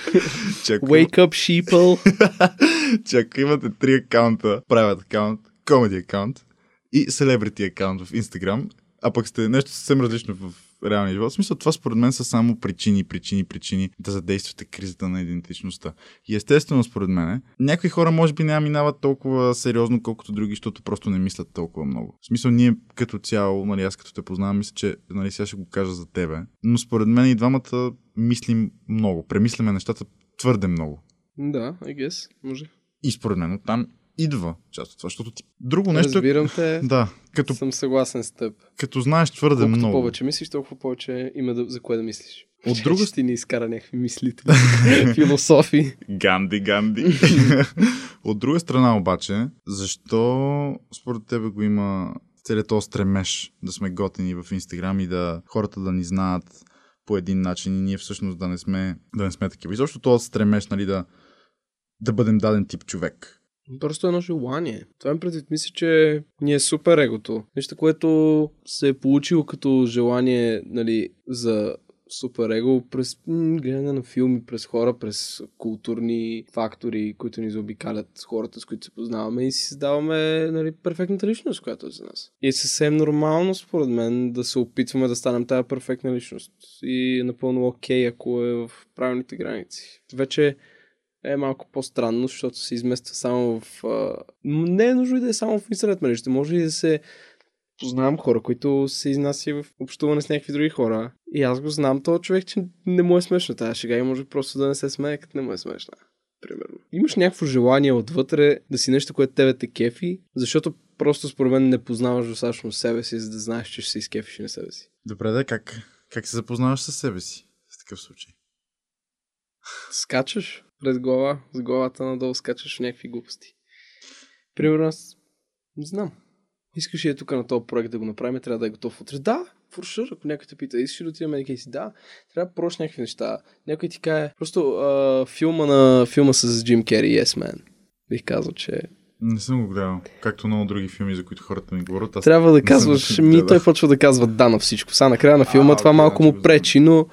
че, ако,
Wake up, sheeple! *laughs*
че ако имате три акаунта, private акаунт, comedy акаунт и celebrity акаунт в Instagram, а пък сте нещо съвсем различно в реалния живот. В смисъл, това според мен са само причини, причини, причини да задействате кризата на идентичността. И естествено, според мен, някои хора може би няма минават толкова сериозно, колкото други, защото просто не мислят толкова много. В смисъл, ние като цяло, нали, аз като те познавам, мисля, че нали, сега ще го кажа за тебе, но според мен и двамата мислим много, премисляме нещата твърде много.
да, I guess, може.
И според мен оттам идва част от това, защото ти... Друго нещо.
Разбирам те, *laughs*
Да, като,
съм съгласен с теб.
като знаеш твърде
Колкото
много.
повече мислиш, толкова повече има да, за кое да мислиш.
От
Че
друга *laughs*
Ще ни изкара някакви мислите. *laughs* Философи.
Ганди, Ганди. От друга страна обаче, защо според тебе го има целият този стремеж да сме готини в Инстаграм и да хората да ни знаят по един начин и ние всъщност да не сме, да не сме такива. И защо този стремеж, нали, да, да бъдем даден тип човек.
Просто едно желание. Това им предвид мисля, че ни е супер егото. Нещо, което се е получило като желание нали, за супер его през м, гледане на филми, през хора, през културни фактори, които ни заобикалят хората, с които се познаваме и си създаваме нали, перфектната личност, която е за нас. И е съвсем нормално, според мен, да се опитваме да станем тази перфектна личност. И е напълно окей, ако е в правилните граници. Вече е малко по-странно, защото се измества само в... Не е нужно и да е само в интернет мрежите. Може и да се... Познавам хора, които се изнася в общуване с някакви други хора. И аз го знам този човек, че не му е смешно тази шега и може просто да не се смее, като не му е смешна. Примерно. Имаш някакво желание отвътре да си нещо, което тебе те кефи, защото просто според мен не познаваш достатъчно себе си, за да знаеш, че ще се изкефиш на себе си.
Добре, да, как, как се запознаваш с себе си в такъв случай?
скачаш през глава, с главата надолу скачаш в някакви глупости. Примерно аз не знам. Искаш ли е тук на този проект да го направим, трябва да е готов утре. Да, фуршур, ако някой те пита, искаш ли да отидем някъде си? Да, трябва да прош някакви неща. Някой ти каже, просто а, филма, на, филма с Джим Кери, Yes Man. Бих казал, че
Не съм го гледал. Както много други филми, за които хората ми говорят. Аз
трябва да казваш, ми той почва да казва да на всичко. Сега накрая на филма
А,
това
окей,
малко му пречи, но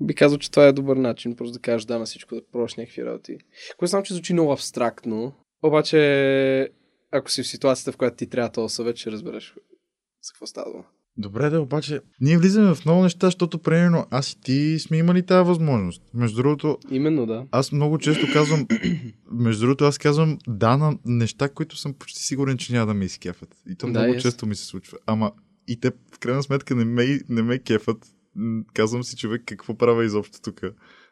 би казал, че това е добър начин, просто да кажеш да на всичко, да пробваш някакви работи. Което знам, че звучи много абстрактно, обаче ако си в ситуацията, в която ти трябва този съвет, ще разбереш за какво става дума.
Добре, да, обаче ние влизаме в много неща, защото примерно аз и ти сме имали тази възможност. Между другото,
Именно, да.
аз много често казвам, *clears throat* между другото, аз казвам да на неща, които съм почти сигурен, че няма да ме изкефат. И то
Да,
много
yes.
често ми се случва. Ама и те в крайна сметка не ме, не ме кефат. Казвам си човек какво правя изобщо тук.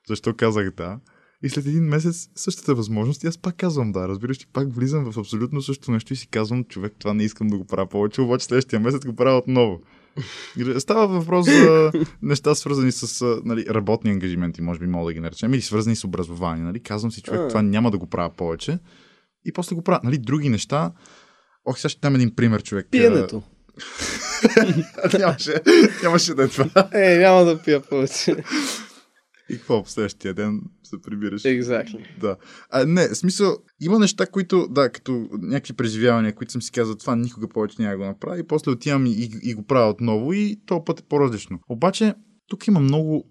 Защо казах да? И след един месец същата възможност и аз пак казвам да. Разбираш, ти пак влизам в абсолютно същото нещо и си казвам, човек, това не искам да го правя повече, обаче следващия месец го правя отново. Става въпрос за *laughs* неща свързани с нали, работни ангажименти, може би мога да ги наречем, или свързани с образование. Нали? Казвам си, човек, това няма да го правя повече. И после го правя. Нали, други неща. Ох, сега ще дам един пример, човек.
Пиенето. *laughs*
Нямаше, нямаше да е това.
Е, няма да пия повече.
И какво в следващия ден се прибираш?
Exactly.
Да. А, не, смисъл, има неща, които, да, като някакви преживявания, които съм си казал, това никога повече няма да го направя. И после отивам и, и, и го правя отново и този път е по-различно. Обаче, тук има много,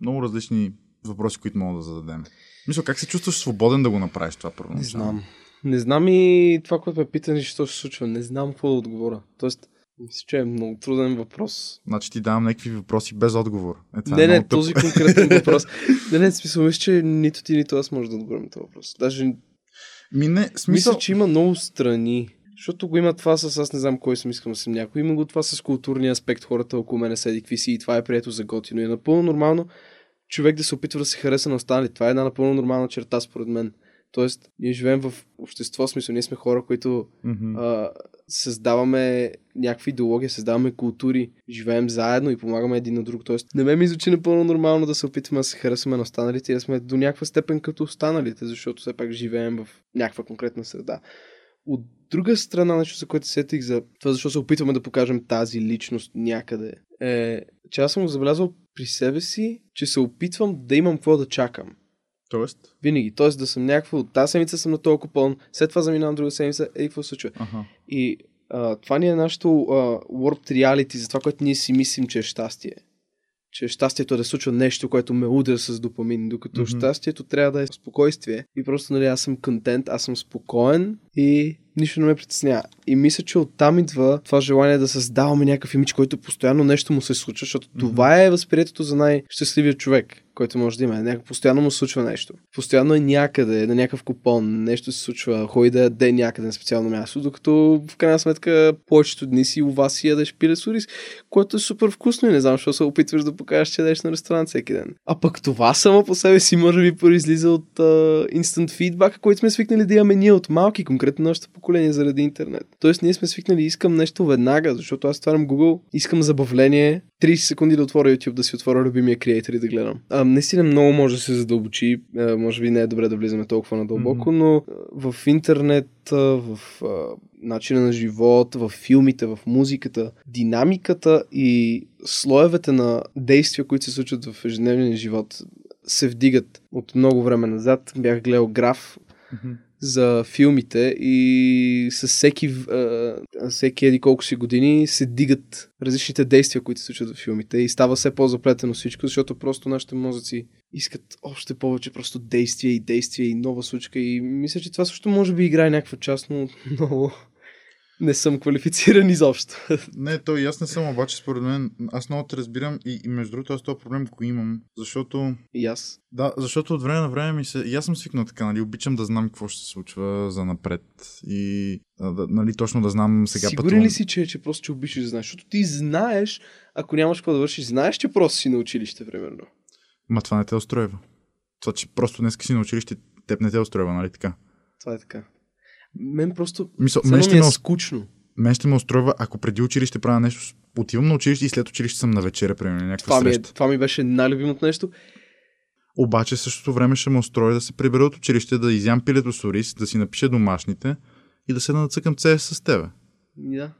много различни въпроси, които мога да зададем. Мисля, как се чувстваш свободен да го направиш това първо?
Не знам. Не знам и това, което ме питаш, що се случва. Не знам какво да отговоря. Тоест, мисля, че е много труден въпрос.
Значи ти давам някакви въпроси без отговор. Е, това
не,
е
не, този конкретен *laughs* въпрос. не, не, смисъл, мисля, че нито ти, нито аз може да отговорим на този въпрос. Даже
Ми не, смисъл...
мисля, че има много страни. Защото го има това с аз не знам кой съм, искам да съм някой. Има го това с културния аспект, хората около мене седи какви си и това е прието за готино. И е напълно нормално човек да се опитва да се хареса на останалите. Това е една напълно нормална черта, според мен. Тоест, ние живеем в общество, смисъл, ние сме хора, които
Мгм.
а, създаваме някакви идеологии, създаваме култури, живеем заедно и помагаме един на друг. Тоест, не ме ми звучи напълно нормално да се опитваме да се харесваме на останалите и да сме до някаква степен като останалите, защото все пак живеем в някаква конкретна среда. От друга страна, нещо за което сетих за това, защо се опитваме да покажем тази личност някъде, е, че аз съм забелязал при себе си, че се опитвам да имам какво да чакам.
Тоест?
Винаги. Тоест да съм някакво, от тази седмица съм на толкова пълн, след това заминавам друга седмица, ей, какво се случва?
Аха.
И а, това ни е нашето а, warped reality за това, което ние си мислим, че е щастие. Че щастието е да случва нещо, което ме удря с допамин, докато mm-hmm. щастието трябва да е спокойствие. И просто, нали, аз съм контент, аз съм спокоен и нищо не ме притеснява. И мисля, че оттам идва това желание да създаваме някакъв имидж, който постоянно нещо му се случва, защото
Мгм.
това е възприятието за най-щастливия човек, който може да има. Някак постоянно му случва нещо. Постоянно е някъде, на някакъв купон, нещо се случва, ходи да яде някъде на специално място, докато в крайна сметка повечето дни си у вас си ядеш пиле с ориз, което е супер вкусно и не знам, защо се опитваш да покажеш, че ядеш на ресторант всеки ден. А пък това само по себе си може би произлиза от uh, instant feedback, който сме свикнали да имаме ние от малки, конкретно поколение заради интернет. Тоест ние сме свикнали, искам нещо веднага, защото аз отварям Google, искам забавление, 30 секунди да отворя YouTube, да си отворя любимия креатор и да гледам. А, наистина много може да се задълбочи, а, може би не е добре да влизаме толкова надълбоко,
Мгм.
но в интернет, в а, начина на живот, в филмите, в музиката, динамиката и слоевете на действия, които се случват в ежедневния живот, се вдигат от много време назад. Бях гледал граф
Мгм.
За филмите и с всеки, а, всеки еди колко си години се дигат различните действия, които се случват в филмите и става все по-заплетено всичко, защото просто нашите мозъци искат още повече просто действия и действия и нова случка. И мисля, че това също може би играе някаква част, но *laughs* много не съм квалифициран изобщо.
Не, то и аз не съм, обаче според мен, аз много те разбирам и, и между другото аз този проблем го имам, защото
И аз.
да, защото от време на време ми се, и аз съм свикнал така, нали, обичам да знам какво ще се случва за напред и а, да, нали, точно да знам сега
Сигурен
пътувам.
ли си, че, че просто че обичаш да знаеш? Защото ти знаеш, ако нямаш какво да вършиш, знаеш, че просто си на училище, примерно.
Ма това не те устройва. Това, че просто днес си на училище, теб не те устройва, нали така?
Това е така. Мен просто
Мисъл, мен
ми
ще,
е
ме,
скучно.
мен ще ме устройва, ако преди училище правя нещо, отивам на училище и след училище съм на вечеря, примерно, някаква
Това ми, е,
среща.
това ми беше най-любимото нещо.
Обаче същото време ще ме устрои да се прибера от училище, да изям пилето с ориз, да си напиша домашните и да седна да цъкам CS с тебе.
Да.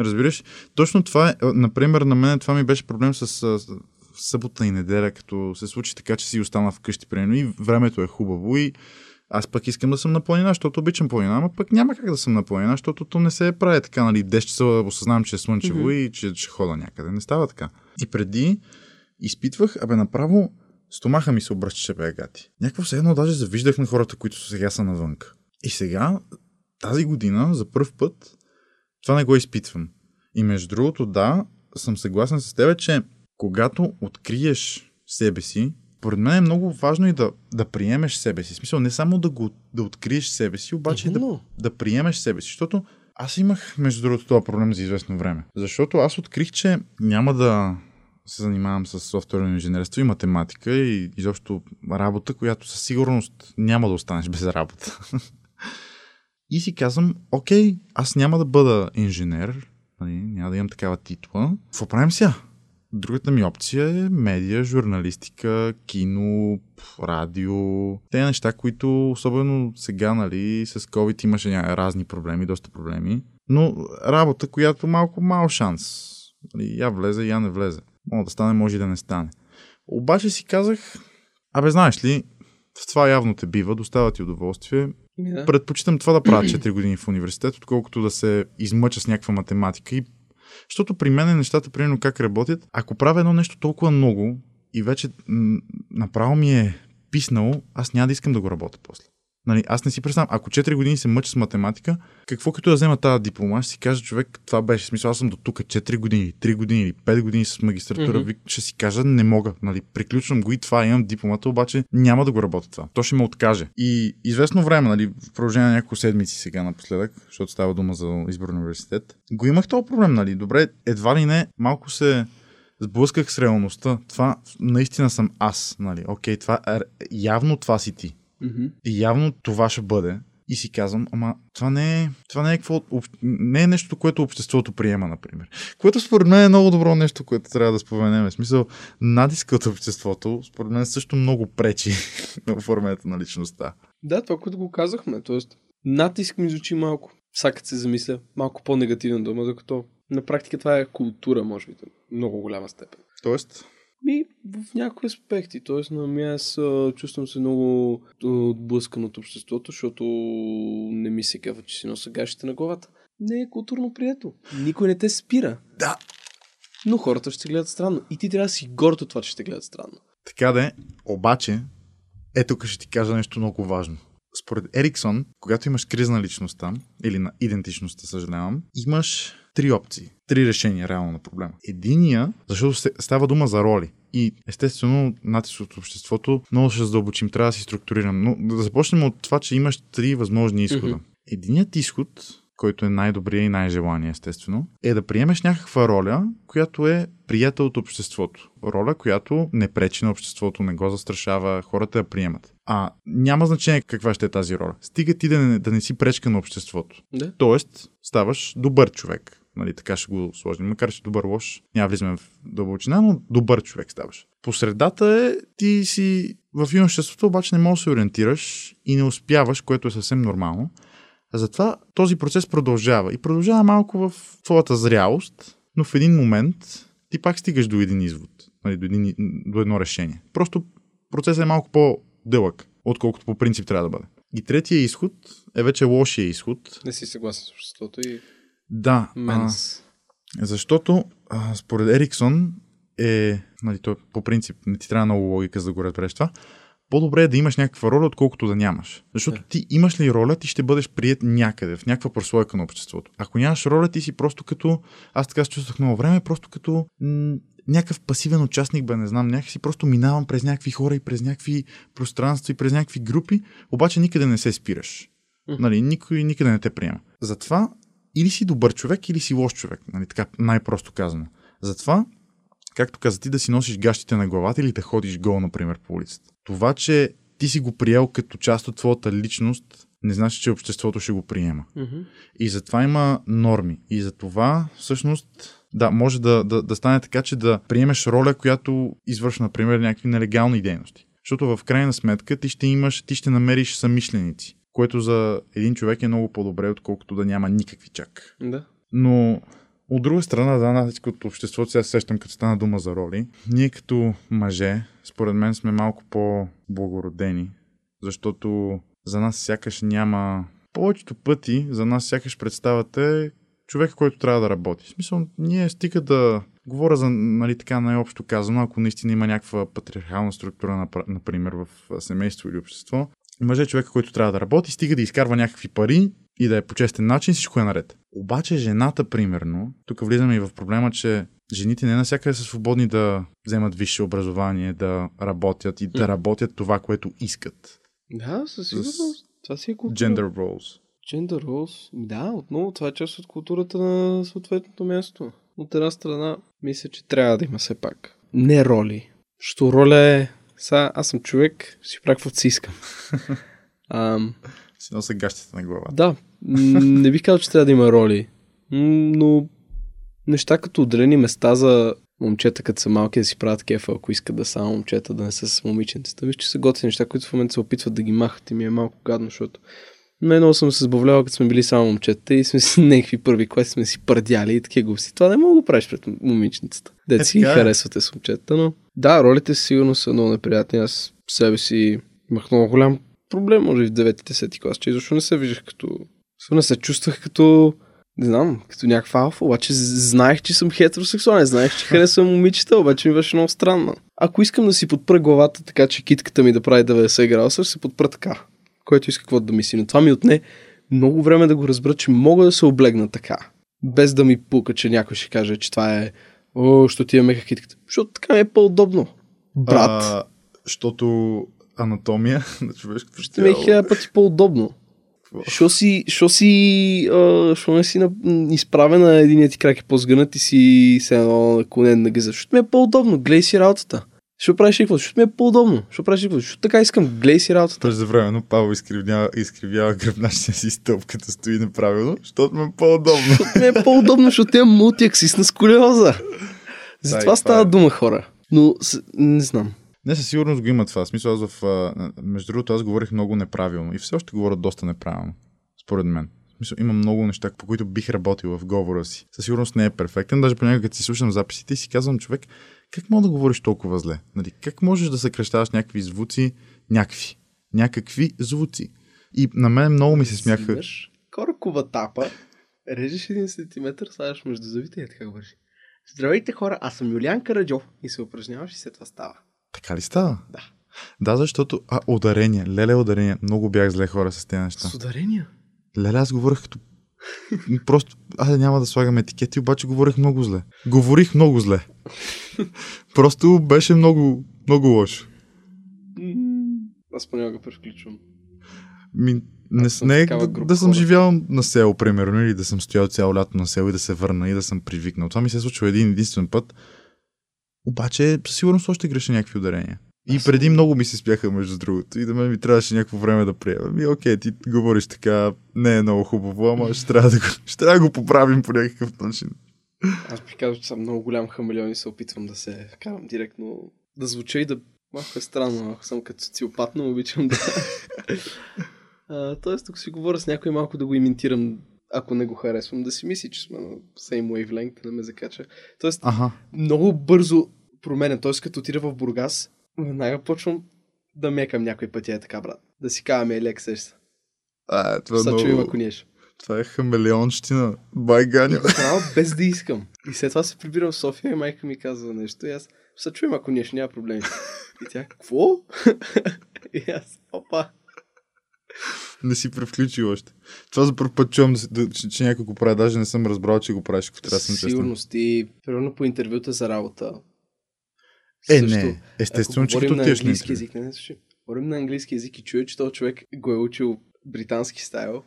Разбираш? Точно това е, например, на мен това ми беше проблем с, с, с събота и неделя, като се случи така, че си остана вкъщи, примерно, и времето е хубаво и аз пък искам да съм на планина, защото обичам планина, ама пък няма как да съм на планина, защото то не се прави така, нали, 10 часа осъзнавам, че е слънчево
Мгм.
и че ще хода някъде. Не става така. И преди изпитвах, абе направо стомаха ми се обръщаше бе гати. Някакво се едно даже завиждах на хората, които сега са навън. И сега, тази година, за първ път, това не го изпитвам. И между другото, да, съм съгласен с теб, че когато откриеш себе си, поред мен е много важно и да, да приемеш себе си. В смисъл, не само да, го, да откриеш себе си, обаче и да, да приемеш себе си. Защото аз имах, между другото, това проблем за известно време. Защото аз открих, че няма да се занимавам с софтуерно инженерство и математика и изобщо работа, която със сигурност няма да останеш без работа. *laughs* и си казвам, окей, аз няма да бъда инженер, Нали, няма да имам такава титла. Какво правим сега? Другата ми опция е медия, журналистика, кино, радио. Те неща, които особено сега, нали, с COVID имаше разни проблеми, доста проблеми. Но работа, която малко мал шанс. Нали, я влезе, я не влезе. Може да стане, може и да не стане. Обаче си казах, абе знаеш ли, в това явно те бива, достава ти удоволствие.
Да.
Предпочитам това да правя 4 години в университет, отколкото да се измъча с някаква математика. И... Защото при мен нещата, примерно как работят, ако правя едно нещо толкова много и вече м- направо ми е писнало, аз няма да искам да го работя после. Нали, аз не си представям, ако 4 години се мъча с математика, какво като да взема тази диплома, ще си кажа човек, това беше смисъл, аз съм до тук 4 години, 3 години или 5 години с магистратура, mm-hmm. ще си кажа, не мога, нали, приключвам го и това, имам дипломата, обаче няма да го работя това. То ще ме откаже. И известно време, нали, в продължение на няколко седмици сега напоследък, защото става дума за избор на университет, го имах този проблем, нали, добре, едва ли не, малко се сблъсках с реалността. Това наистина съм аз, нали, окей, това, явно това си ти
Mm-hmm.
и явно това ще бъде. И си казвам, ама това не е, това не е, какво, не е нещо, което обществото приема, например. Което според мен е много добро нещо, което трябва да споменем. В смисъл, натиска от обществото, според мен също много пречи *laughs* на оформянето на личността.
Да, това, което го казахме. Тоест, натиск ми звучи малко, сакът се замисля, малко по-негативна дума, докато на практика това е култура, може би, много голяма степен.
Тоест?
Ми, в някои аспекти. Тоест, на ми аз а, чувствам се много отблъскан от обществото, защото не ми се казва, че си носа гащите на главата. Не е културно прието. Никой не те спира.
Да.
Но хората ще гледат странно. И ти трябва да си горд от това, че ще гледат странно.
Така да е. Обаче, ето тук ще ти кажа нещо много важно. Според Ериксон, когато имаш криза на личността, или на идентичността, съжалявам, имаш три опции, три решения реално на проблема. Единия, защото става дума за роли. И естествено, натиск от обществото много ще задълбочим, трябва да си структурирам. Но да започнем от това, че имаш три възможни изхода. Mm-hmm. Единият изход, който е най-добрия и най-желания, естествено, е да приемеш някаква роля, която е прията от обществото. Роля, която не пречи на обществото, не го застрашава, хората я приемат. А няма значение каква ще е тази роля. Стига ти да не, да не си пречка на обществото.
Да.
Тоест, ставаш добър човек. Нали, така ще го сложим. Макар, че добър лош, няма влизаме в дълбочина, но добър човек ставаш. По средата е, ти си в юношеството, обаче не можеш да се ориентираш и не успяваш, което е съвсем нормално. Затова този процес продължава. И продължава малко в твоята зрялост, но в един момент ти пак стигаш до един извод, нали, до, един, до едно решение. Просто процесът е малко по-дълъг, отколкото по принцип трябва да бъде. И третия изход е вече лошия изход.
Не си съгласен с обществото и
да. А, защото а, според Ериксон е, нали, той по принцип не ти трябва много логика за да го разбереш това, по-добре е да имаш някаква роля, отколкото да нямаш. Защото ти имаш ли роля, ти ще бъдеш прият някъде, в някаква прослойка на обществото. Ако нямаш роля, ти си просто като, аз така се чувствах много време, просто като м- някакъв пасивен участник, бе, не знам, някакси просто минавам през някакви хора и през някакви пространства и през някакви групи, обаче никъде не се спираш. Нали, никой никъде не те приема. Затова или си добър човек, или си лош човек. Нали, така най-просто казано. Затова, както каза ти, да си носиш гащите на главата или да ходиш гол, например, по улицата. Това, че ти си го приел като част от твоята личност, не значи, че обществото ще го приема.
Mm-hmm.
И затова има норми. И затова, всъщност, да, може да, да, да стане така, че да приемеш роля, която извършва, например, някакви нелегални дейности. Защото в крайна сметка ти ще имаш, ти ще намериш самишленици което за един човек е много по-добре, отколкото да няма никакви чак.
Да.
Но от друга страна, да, натиск от обществото, сега сещам, като стана дума за роли, ние като мъже, според мен сме малко по-благородени, защото за нас сякаш няма... Повечето пъти за нас сякаш представата е човек, който трябва да работи. В смисъл, ние стига да говоря за, нали, така най-общо казано, ако наистина има някаква патриархална структура, например, в семейство или общество, мъже е човека, който трябва да работи, стига да изкарва някакви пари и да е по честен начин, всичко е наред. Обаче жената, примерно, тук влизаме и в проблема, че жените не навсякъде са свободни да вземат висше образование, да работят и да работят това, което искат.
Да, със сигурност. Това си е култура.
Gender roles.
Gender roles. Да, отново това е част от културата на съответното място. От една страна, мисля, че трябва да има все пак. Не роли. Що роля е сега аз съм човек, си правя каквото си искам. *laughs* Ам...
Си нося гащите на глава.
Да, не бих казал, че трябва да има роли, но неща като отделени места за момчета, като са малки, да си правят кефа, ако искат да са само момчета, да не са с момиченцата. Виж, че са готини неща, които в момента се опитват да ги махат и ми е малко гадно, защото мен много съм се забавлявал, като сме били само момчета и сме си *laughs* някакви първи класи сме си пърдяли и такива глупости. Това не мога да го правиш пред момиченцата. Дете си ги
е.
харесвате с момчета, но да, ролите сигурно са много неприятни. Аз себе си имах много голям проблем, може и в 9-10 клас, че защо не се виждах като... Не се чувствах като не знам, като някаква алфа, обаче знаех, че съм хетеросексуален, знаех, че харесвам момичета, обаче ми беше много странно. Ако искам да си подпра главата така, че китката ми да прави 90 градуса, се подпра така, който иска каквото да мисли. Но това ми отне много време да го разбера, че мога да се облегна така, без да ми пука, че някой ще каже, че това е О, що ти е меха китката. Защото така ми е по-удобно. Брат,
А, защото анатомия *laughs* на човешкото
ще ми е
тяло.
хиляда пъти по-удобно. Що си, що си, а, що не си на, м, изправена, единият ти крак е по-сгънат и си се едно наклонен на гъза. Защото ми е по-удобно, гледай си работата. Що правиш какво? Защото ми е по-удобно. Що правиш какво? Защото така искам, гледай си работата.
През времено Павел изкривява, изкривява гръбначния си стълб, като стои неправилно, защото му е по-удобно.
Защото ми е по-удобно, защото имам мултиаксисна сколиоза. За това
това
става
е.
дума, хора. Но не знам.
Не, със сигурност го има това. Смисъл, аз в... Между другото, аз говорих много неправилно. И все още говоря доста неправилно. Според мен. В смисъл, има много неща, по които бих работил в говора си. Със сигурност не е перфектен. Даже понякога, като си слушам записите и си казвам, човек, как мога да говориш толкова зле? Нали? Как можеш да съкръщаваш някакви звуци, някакви, някакви звуци? И на мен много ми се смяха.
Коркова тапа, режеш един сантиметър, слагаш между зъбите и е така говориш. Здравейте хора, аз съм Юлиан Караджов и се упражняваш и след това става.
Така ли става?
Да.
Да, защото... А, ударение. Леле, ударение. Много бях зле хора с тези неща.
С ударения.
Леле, аз говорех като... Просто, аз няма да слагам етикети, обаче говорих много зле. Говорих много зле. *laughs* Просто беше много, много лошо.
Аз понякога превключвам.
Ми, не,
Аз съм
не е да, да съм живял на село, примерно, или да съм стоял цяло лято на село и да се върна и да съм привикнал. Това ми се е случило един единствен път. Обаче, със сигурност още греша някакви ударения. И
Аз
преди много ми се спяха, между другото. И да мен ми трябваше някакво време да приема. Ми, окей, ти говориш така, не е много хубаво, ама ще трябва да го, ще трябва да го поправим по някакъв начин.
Аз бих казал, че съм много голям хамелеон и се опитвам да се карам директно да звуча и да... Малко е странно, ако съм като социопат, но обичам да... *laughs* а, тоест, ако си говоря с някой, малко да го имитирам, ако не го харесвам, да си мисли, че сме на same wavelength, да ме закача. Тоест,
Аха.
много бързо променя. Т.е. като отида в Бургас, веднага почвам да мекам някой пъти е така, брат. Да си казваме елек сеща.
А, това, е
Са чуем,
много...
ако ниеш.
това е хамелеонщина. Бай Ганя. *laughs*
Направо без да искам. И след това се прибирам в София и майка ми казва нещо и аз се чуем, ако ниеш, няма проблеми. И тя, какво? *laughs* и аз, опа.
Не си превключил още. Това за първ път чувам, че, че някой го прави. Даже не съм разбрал, че го правиш, ако трябва да съм
Със
честен.
сигурност и примерно по интервюта за работа.
Е,
също,
не. Естествено,
ако
че като
на английски език, не, не, слушай. Говорим на английски език и чуя, че този човек го е учил британски стайл.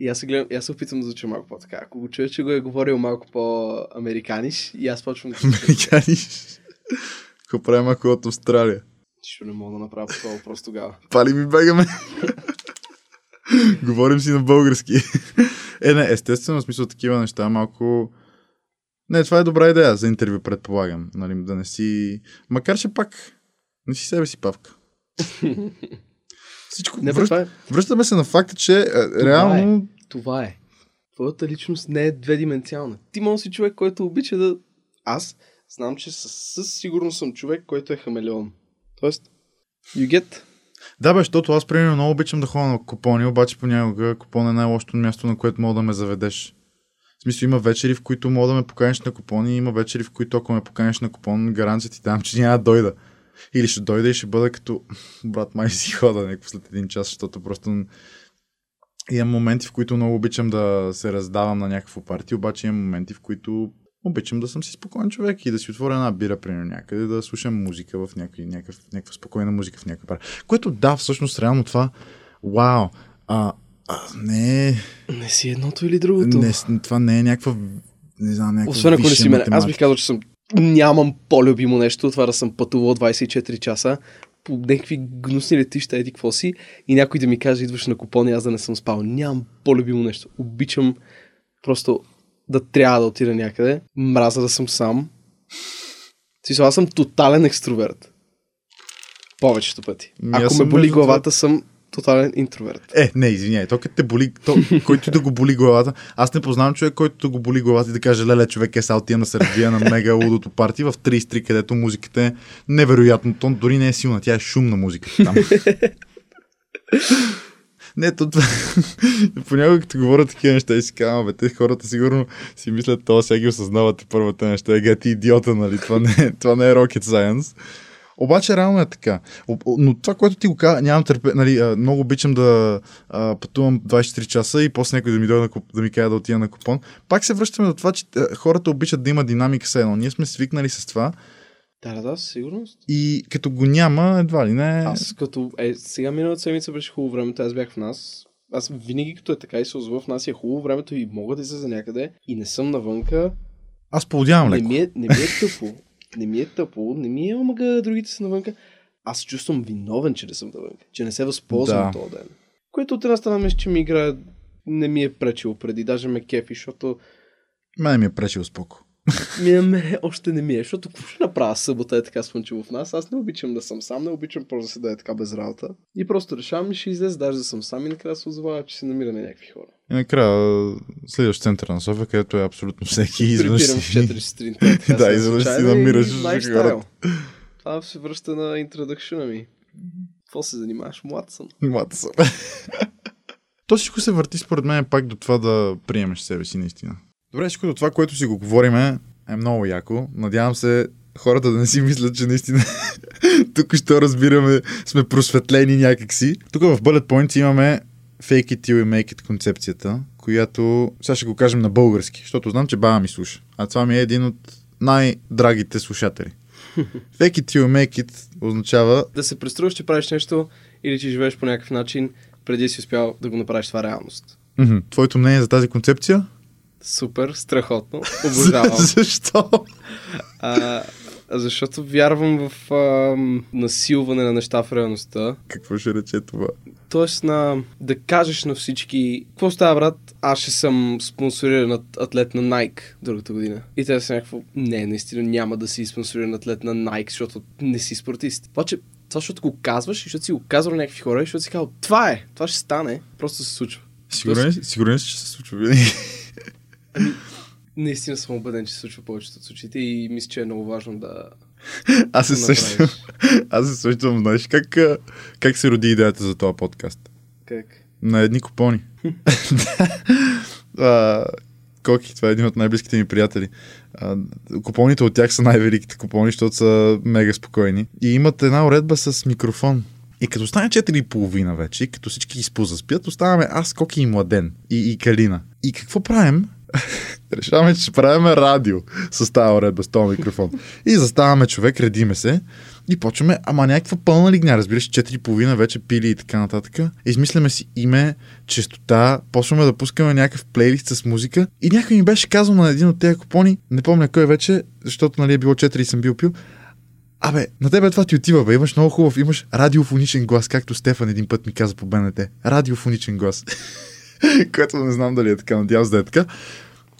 И аз се, гледам, аз се опитвам да звуча малко по-така. Ако го чуя, че го е говорил малко по-американиш, и аз почвам да.
Американиш. Какво правим ако от Австралия?
Нищо не мога да направя по това въпрос тогава.
Пали ми бегаме. *laughs* Говорим си на български. *laughs* е, не, естествено, в смисъл такива неща малко... Не, това е добра идея за интервю, предполагам. Нали, да не си... Макар, че пак не си себе си павка. *laughs* Всичко...
Не,
Връщ...
това е.
Връщаме се на факта, че е, реално...
Това е. Твоята личност не е дведименциална. Ти може си човек, който обича да... Аз знам, че със, със сигурност съм човек, който е хамелеон. Тоест, you get...
Да, бе, защото аз примерно много обичам да ходя на купони, обаче понякога купон е най-лошото място, на което мога да ме заведеш. В смисъл има вечери, в които мога да ме поканиш на купони, има вечери, в които ако ме поканиш на купон, гаранция ти дам, че няма да дойда. Или ще дойда и ще бъда като брат май си хода някакво след един час, защото просто имам моменти, в които много обичам да се раздавам на някакво парти, обаче имам моменти, в които обичам да съм си спокоен човек и да си отворя една бира, примерно някъде, да слушам музика в някакви, някакъв, някаква спокойна музика в някаква пара. Което да, всъщност реално това, вау, а, а не, е-
Не си едното или другото.
не, това не е някаква, не знам, някаква
Освен ако не си мен. Аз бих казал, че съм нямам по-любимо нещо, това да съм пътувал 24 часа по някакви гнусни летища, еди какво си, и някой да ми каже, идваш на купон и аз да не съм спал. Нямам по-любимо нещо. Обичам просто да трябва да отида някъде. Мраза да съм сам. Смисъл, аз съм тотален екстроверт. Повечето пъти.
Ми,
Ако ме боли главата, съм тотален интроверт.
Е, не, извиняй, то като те боли, то, който да го боли главата. Аз не познавам човек, който да го боли главата и да каже, леле, човек е са отива на Сърбия на мега лудото парти в 33, където музиката е невероятно. То дори не е силна, тя е шумна музика там. *laughs* Не, то това... *laughs* Понякога като говоря такива неща и си казвам, бе, те хората сигурно си мислят, това сега ги осъзнавате първата неща. Ега ти идиота, нали? Това не, е- това не е rocket science. Обаче реално е така. Но това, което ти го каза, нямам търпе, нали, много обичам да а, пътувам 24 часа и после някой да ми дойде да ми каже да отида на купон. Пак се връщаме до това, че хората обичат да има динамика с едно. Ние сме свикнали с това
Да, да, със сигурност.
и като го няма, едва ли не.
Аз като... Е, сега миналата седмица беше хубаво времето, аз бях в нас. Аз винаги като е така и се озова в нас е хубаво времето и мога да излеза някъде и не съм навънка.
Аз полудявам
Не
леко.
ми, е, не ми е тъпо. Не ми е тъпо. Не ми е омага другите са навънка. Аз се чувствам виновен, че не съм навънка. Че не се възползвам
Да.
този ден. Което от една страна мисля, че ми играе не ми е пречило преди, даже ме кефи, защото
Мене ми е пречил споко.
Ми е, ме, още не ми е, защото какво ще направя събота е така слънчево в нас, аз не обичам да съм сам, не обичам просто да се да е така без работа. И просто решавам ще излезе даже да съм сам и накрая се озовава, че се намираме някакви хора.
И накрая следваш центъра на София, където е абсолютно всеки. изведнъж
Припирам в
си-
4 сутринта.
Да, изведнъж си намираш хората.
Това се връща на интродъкшена ми. Какво се занимаваш? Млад съм.
Млад съм. *laughs* То всичко се върти според мен пак до това да приемеш себе си наистина. Добре, всичко това, което си го говориме, е много яко. Надявам се хората да не си мислят, че наистина *laughs* тук ще разбираме, сме просветлени някакси. Тук в Bullet Points имаме Fake it till you make it концепцията, която сега ще го кажем на български, защото знам, че баба ми слуша. А това ми е един от най-драгите слушатели. *laughs* Fake it till you make it означава
Да се преструваш, че правиш нещо или че живееш по някакъв начин, преди си успял да го направиш това реалност.
Мгм. Твоето мнение за тази концепция?
Супер, страхотно. *laughs* Обожавам.
Защо?
А, защото вярвам в а, насилване на неща в реалността.
Какво ще рече това?
Тоест на да кажеш на всички, какво става, брат, аз ще съм спонсориран атлет на Nike другата година. И те са някакво, не, наистина няма да си спонсориран атлет на Nike, защото не си спортист. Обаче, това, защото го казваш и защото си го казвал на някакви хора, и защото си казал, това е, това ще стане, просто се случва.
Сигурен, си- сигурен си, че се случва винаги?
Наистина съм убеден, че се случва повечето от случаите и мисля, че е много важно да *laughs*
Аз се
направиш. *laughs*
Аз се сещам, знаеш, как, как се роди идеята за този подкаст?
Как?
На едни купони. *laughs* а, Коки, това е един от най-близките ми приятели. А, купоните от тях са най-великите купони, защото са мега спокойни. И имат една уредба с микрофон. И като стане 4,5 вече, като всички ги спозаспят, оставаме аз, Коки и Младен. И, и Калина. И какво правим? *laughs* Решаваме, че ще правим радио с тази уредба, с този микрофон. И заставаме човек, редиме се и почваме, ама някаква пълна лигня, разбираш, 4,5 вече пили и така нататък. Измисляме си име, честота, почваме да пускаме някакъв плейлист с музика и някой ми беше казал на един от тези купони, не помня кой вече, защото нали е било 4 и съм бил пил, Абе, на тебе това ти отива, бе. Имаш много хубав, имаш радиофоничен глас, както Стефан един път ми каза по БНТ. Радиофоничен глас. *laughs* *laughs* Което не знам дали е така, надявам се да е така.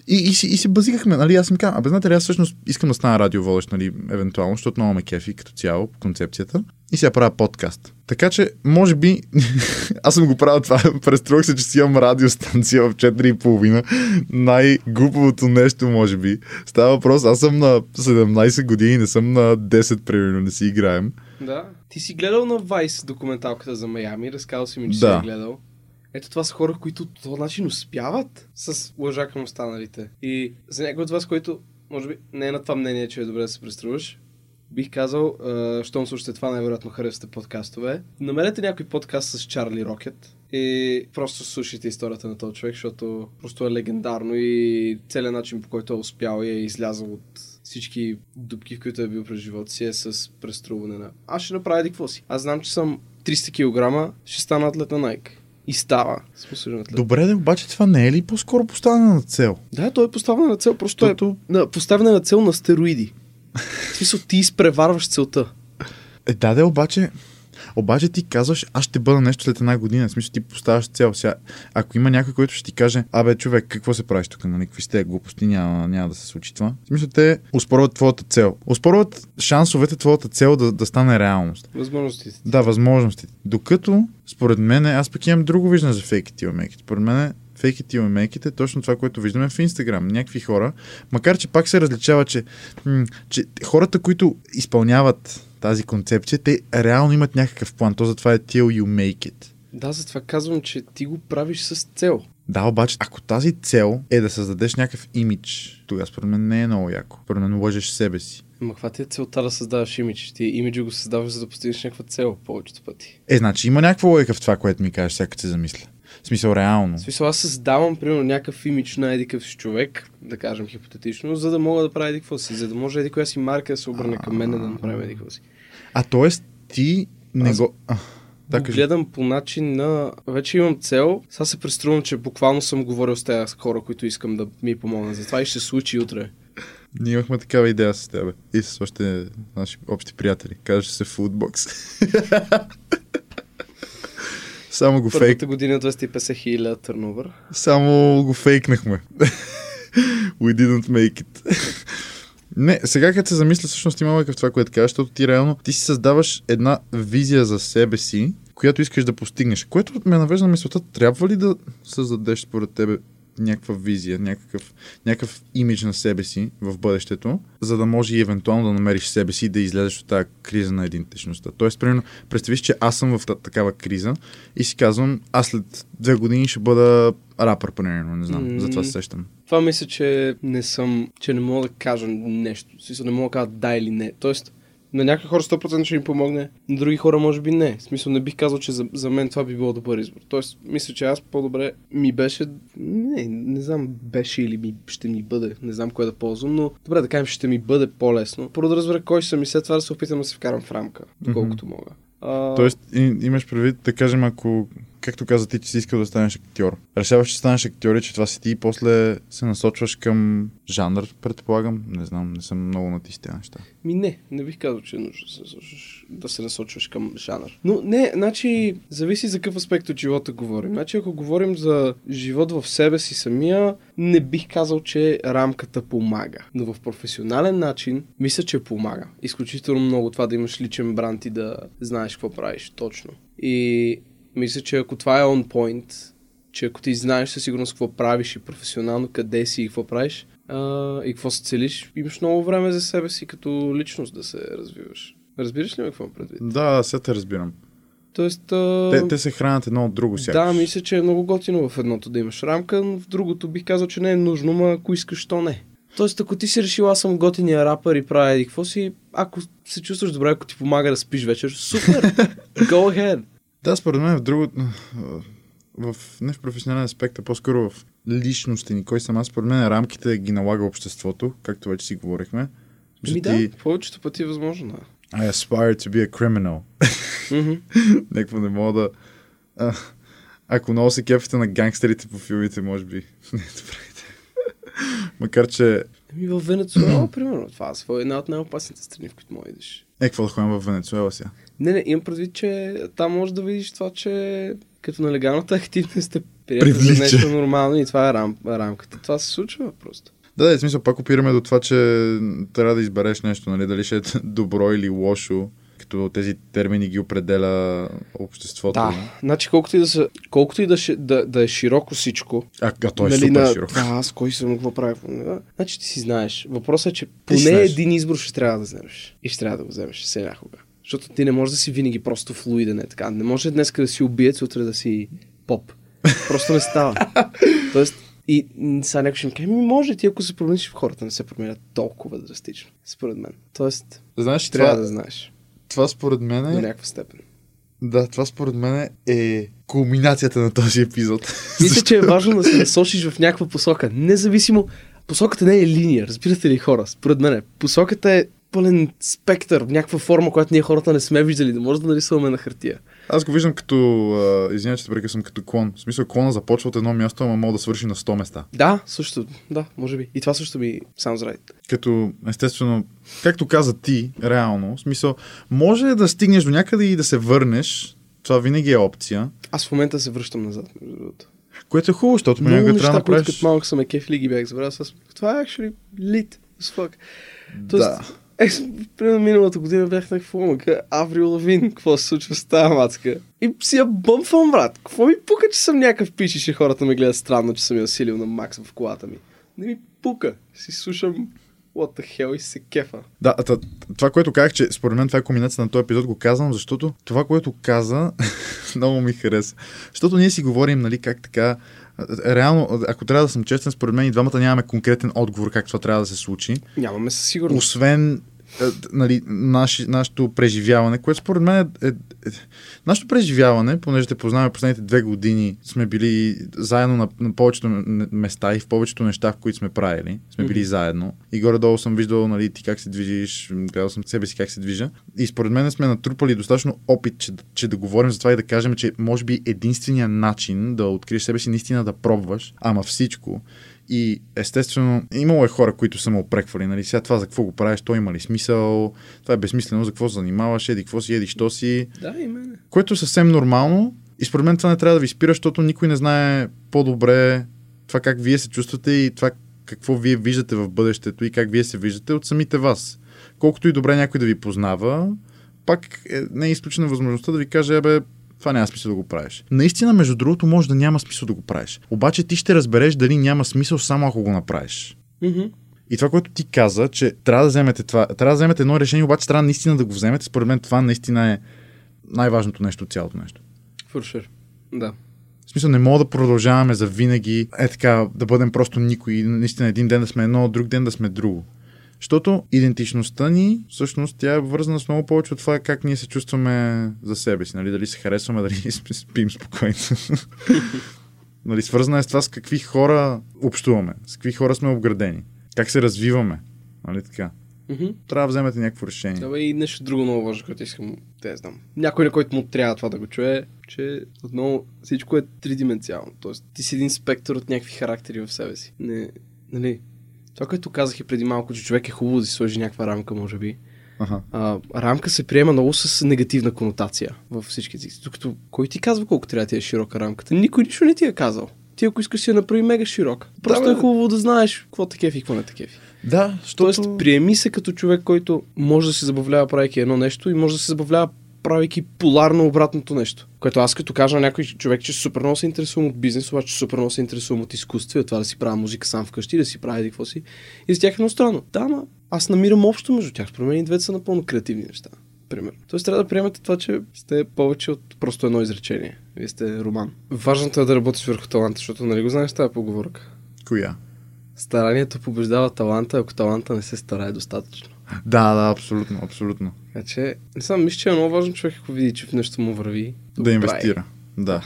И, и, си, и си базикахме, нали, аз им казвам, абе, знаете ли, аз всъщност искам да стана радиоводещ, нали, евентуално, защото много ме кефи като цяло, концепцията. И сега правя подкаст. Така че, може би, *laughs* аз съм го правил това, *laughs* преструвах се, че си имам радиостанция в 4,5. Най-глупавото нещо, може би. Става въпрос, аз съм на 17 години, не съм на 10, примерно, не си играем.
Да. Ти си гледал на Vice документалката за Майами, разказал си ми, че
Да.
си я гледал. Ето това са хора, които по този начин успяват с лъжа към останалите. И за някой от вас, който може би не е на това мнение, че е добре да се преструваш, бих казал, а, щом слушате това, най-вероятно харесвате подкастове. Намерете някой подкаст с Чарли Рокет и просто слушайте историята на този човек, защото просто е легендарно и целият начин по който е успял и е излязъл от всички дупки, в които е бил през живота си е с преструване на аз ще направя еди какво си. Аз знам, че съм 300 кг, ще стана атлет на Nike. И става.
Добре, да, обаче това не е ли по-скоро поставена на цел?
Да, той е поставен на цел, просто
Защото-
е на, поставена на цел на стероиди. В смисъл, ти изпреварваш целта.
Е, да, да, обаче, Обаче ти казваш, аз ще бъда нещо след една година. В смисъл ти поставяш цел. Сега, ако има някой, който ще ти каже, абе, човек, какво се правиш тук, нали? Какви сте глупости, няма, няма да се случи това. В смисъл, те успорват твоята цел. Успорват шансовете твоята цел да, да стане реалност.
Възможностите.
Да, възможностите. Докато, според мен, аз пък имам друго виждане за fake it till. Според мен, fake it till make it е точно това, което виждаме в Инстаграм. Някакви хора, макар че пак се различава, че, че хората, които изпълняват тази концепция, те реално имат някакъв план. То затова е till you make it.
Да, затова казвам, че ти го правиш с цел.
Да, обаче, ако тази цел е да създадеш някакъв имидж, тогава според мен не е много яко. Според мен лъжеш себе си.
Ма каква ти е целта да създаваш имидж? Ти имиджа го създаваш, за да постигнеш някаква цел повечето пъти.
Е, значи има някаква логика в това, което ми кажеш, сега се замисля. В смисъл, реално.
В смисъл, аз създавам, примерно, някакъв имидж на еди си човек, да кажем хипотетично, за да мога да правя еди какво си, за да може еди коя си марка да се обърне към мен да направим еди какво си.
А т.е. ти не
Аз
го... А, да,
го
кажи.
гледам по начин на... Вече имам цел. Сега се преструвам, че буквално съм говорил с тези хора, които искам да ми помогнат. Затова и ще се случи утре.
Ние имахме такава идея с тебе и с още наши общи приятели. Казваше се Foodbox. *laughs* Само го фейк.
Първата година 250 хиляди търновър.
Само го фейкнахме. *laughs* We didn't make it. Не, сега като се замисля, всъщност има логика в това, което казваш, защото ти реално ти си създаваш една визия за себе си, която искаш да постигнеш. Което ме навежда на мисълта, трябва ли да създадеш според тебе някаква визия, някакъв, някакъв имидж на себе си в бъдещето, за да може и евентуално да намериш себе си и да излезеш от тази криза на идентичността. Тоест, примерно, представиш, че аз съм в та- такава криза и си казвам, аз след две години ще бъда рапър, примерно, не знам,
М.
за това се сещам.
Това мисля, че не съм, че не мога да кажа нещо. Смисъл, не мога да кажа да или не. Тоест, на някои хора 100% ще им помогне, на други хора може би не. В смисъл, не бих казал, че за, за мен това би било добър избор. Тоест, мисля, че аз по-добре ми беше, не, не знам, беше или ми, ще ми бъде, не знам кое да ползвам, но добре да кажем, ще ми бъде по-лесно. Първо да разбера кой съм и след това да се опитам да се вкарам в рамка, доколкото мога. А,
Тоест, и, имаш предвид, да кажем, ако, както каза ти, че си искал да станеш актьор. Решаваш, че станеш актьор и че това си ти и после се насочваш към жанр, предполагам. Не знам, не съм много на тези неща.
Ми не, не бих казал, че е нужно да се насочваш, да се насочваш към жанър. Но не, значи, зависи за какъв аспект от живота говорим. Значи, ако говорим за живот в себе си самия, не бих казал, че рамката помага. Но в професионален начин, мисля, че помага. Изключително много това да имаш личен бранд и да знаеш какво правиш точно. И мисля, че ако това е on point, че ако ти знаеш със сигурност какво правиш и професионално, къде си и какво правиш, а, и какво се целиш, имаш много време за себе си като личност да се развиваш. Разбираш ли ме какво предвид?
Да, сега те разбирам.
Тоест, а...
Те, те се хранят едно от друго сякаш.
да, мисля, че е много готино в едното да имаш рамка, но в другото бих казал, че не е нужно, ма ако искаш, то не. Тоест, ако ти си решил, аз съм готиния рапър и правя какво си, ако се чувстваш добре, ако ти помага да спиш вечер, супер! *laughs* Go ahead!
Да, според мен в друго... В, не в професионален аспект, а по-скоро в личността ни. Кой съм аз? Според мен рамките ги налага обществото, както вече си говорихме.
Ми да, повечето пъти е възможно. Да.
I aspire to be a criminal.
Мгм. *laughs*
Някакво не мога да... А, ако много се кефите на гангстерите по филмите, може би *laughs* не е добре. Макар, че...
Еми в Венецуела, примерно, това е една от най-опасните страни, в които да идеш.
Е, какво да ходим в Венецуела сега?
Не, не, имам предвид, че там можеш да видиш това, че като нелегалната активност е приятел за
Привлича.
нещо нормално и това е рам, рамката. Това се случва просто.
Да, да, в смисъл, пак опираме до това, че трябва да избереш нещо, нали, дали ще е добро или лошо, като тези термини ги определя обществото.
Да, значи колкото и да, са, колкото и да, да, да е широко всичко,
А, а той е
нали,
супер
на, аз кой съм, какво правя, не, значи ти си знаеш. Въпросът е, че поне един избор ще трябва да вземеш. И ще трябва да го вземеш все някога. Защото ти не можеш да си винаги просто флуиден е така. Не може днес да си убиец, утре да си поп. Просто не става. *laughs* Тоест, и сега някой ще ми каже, ми може ти ако се промениш в хората, не се променят толкова драстично, според мен. Тоест,
Знаеш,
трябва
това,
да знаеш
това според мен
до
е...
някаква степен.
Да, това според мен е кулминацията на този епизод. *laughs*
Мисля, че е важно да се насочиш в някаква посока. Независимо, посоката не е линия, разбирате ли хора? Според мен, посоката е пълен спектър, някаква форма, която ние хората не сме виждали, да може да нарисуваме на хартия.
Аз го виждам като, извинявай, че те прекъсвам, като клон. В смисъл, клона започва от едно място, ама мога да свърши на 100 места.
Да, също, да, може би. И това също ми sounds right.
Като, естествено, както каза ти, реално, в смисъл, може да стигнеш до някъде и да се върнеш, това винаги е опция.
Аз в момента се връщам назад, между другото.
Което е хубаво, защото
Много
понякога
неща,
трябва да
които
направиш...
като малък съм е кефили ги бях забравил. С... Това е actually lit as fuck.
Да.
Е, примерно миналата година бях на какво Аврил Лавин, какво се случва с тази мацка. И си я бъмфам, брат. Какво ми пука, че съм някакъв пич и че хората ме гледат странно, че съм я усилил на макс в колата ми. Не ми пука. Си слушам what the hell и се кефа.
Да, та, това, което казах, че според мен това е комбинация на този епизод, го казвам, защото това, което каза, *laughs* много ми хареса. Защото ние си говорим, нали, как така. Реално, ако трябва да съм честен, според мен и двамата нямаме конкретен отговор как това трябва да се случи.
Нямаме със сигурност.
Освен нали, наши, нашето преживяване, което според мен е, е, е нашето преживяване, понеже те познаваме последните две години, сме били заедно на, на повечето места и в повечето неща, в които сме правили, сме били mm-hmm. заедно. И горе-долу съм виждал нали, ти как се движиш, гледал съм себе си как се движа. И според мен сме натрупали достатъчно опит, че, че да говорим за това и да кажем, че може би единственият начин да откриеш себе си наистина да пробваш, ама всичко, и естествено, имало е хора, които са му опреквали, нали, сега това за какво го правиш, то има ли смисъл, това е безсмислено, за какво се занимаваш, еди какво си, еди що си.
Да, и мене.
Което е съвсем нормално и според мен това не трябва да ви спира, защото никой не знае по-добре това как вие се чувствате и това какво вие виждате в бъдещето и как вие се виждате от самите вас. Колкото и добре някой да ви познава, пак е, не е изключена възможността да ви каже, бе, това няма смисъл да го правиш. Наистина, между другото, може да няма смисъл да го правиш. Обаче ти ще разбереш дали няма смисъл само ако го направиш.
Mm-hmm.
И това, което ти каза, че трябва да вземете това, трябва да вземете едно решение, обаче трябва наистина да го вземете. Според мен това наистина е най-важното нещо от цялото нещо.
For sure. Да.
В смисъл, не мога да продължаваме за винаги, е така, да бъдем просто никой. Наистина един ден да сме едно, друг ден да сме друго. Защото идентичността ни, всъщност, тя е вързана с много повече от това как ние се чувстваме за себе си. Нали? Дали се харесваме, дали *laughs* спим спокойно. *laughs* нали? Свързана е с това с какви хора общуваме, с какви хора сме обградени, как се развиваме. Нали така?
Mm-hmm.
Трябва да вземете някакво решение.
Да, и нещо друго много важно, което искам да я знам. Някой, на който му трябва това да го чуе, че отново всичко е тридименциално. Тоест, ти си един спектър от някакви характери в себе си. Не, нали, това, което казах и преди малко, че човек е хубаво да си сложи някаква рамка, може би.
Ага.
А, рамка се приема много с негативна конотация във всички езици. Докато кой ти казва колко трябва да ти е широка рамката? Никой нищо не ти е казал. Ти ако искаш си я направи мега широк. Просто
да,
е хубаво да знаеш какво те кефи и какво не те кефи.
Да, защото...
Тоест, приеми се като човек, който може да се забавлява правейки едно нещо и може да се забавлява правейки поларно обратното нещо. Което аз като кажа на някой човек, че супер много се интересувам от бизнес, обаче супер много се интересувам от изкуство, от това да си правя музика сам вкъщи, да си правя какво си. И за тях е много странно. Да, ма аз намирам общо между тях. Според мен и двете са напълно креативни неща. Примерно. Тоест трябва да приемете това, че сте повече от просто едно изречение. Вие сте роман. Важното е да работиш върху таланта, защото нали го знаеш тази поговорка?
Коя?
Старанието побеждава таланта, ако таланта не се старае достатъчно.
Да, да, абсолютно, абсолютно.
Така че, не знам, мисля, че е много важно човек, ако види, че в нещо му върви.
Да инвестира. Да.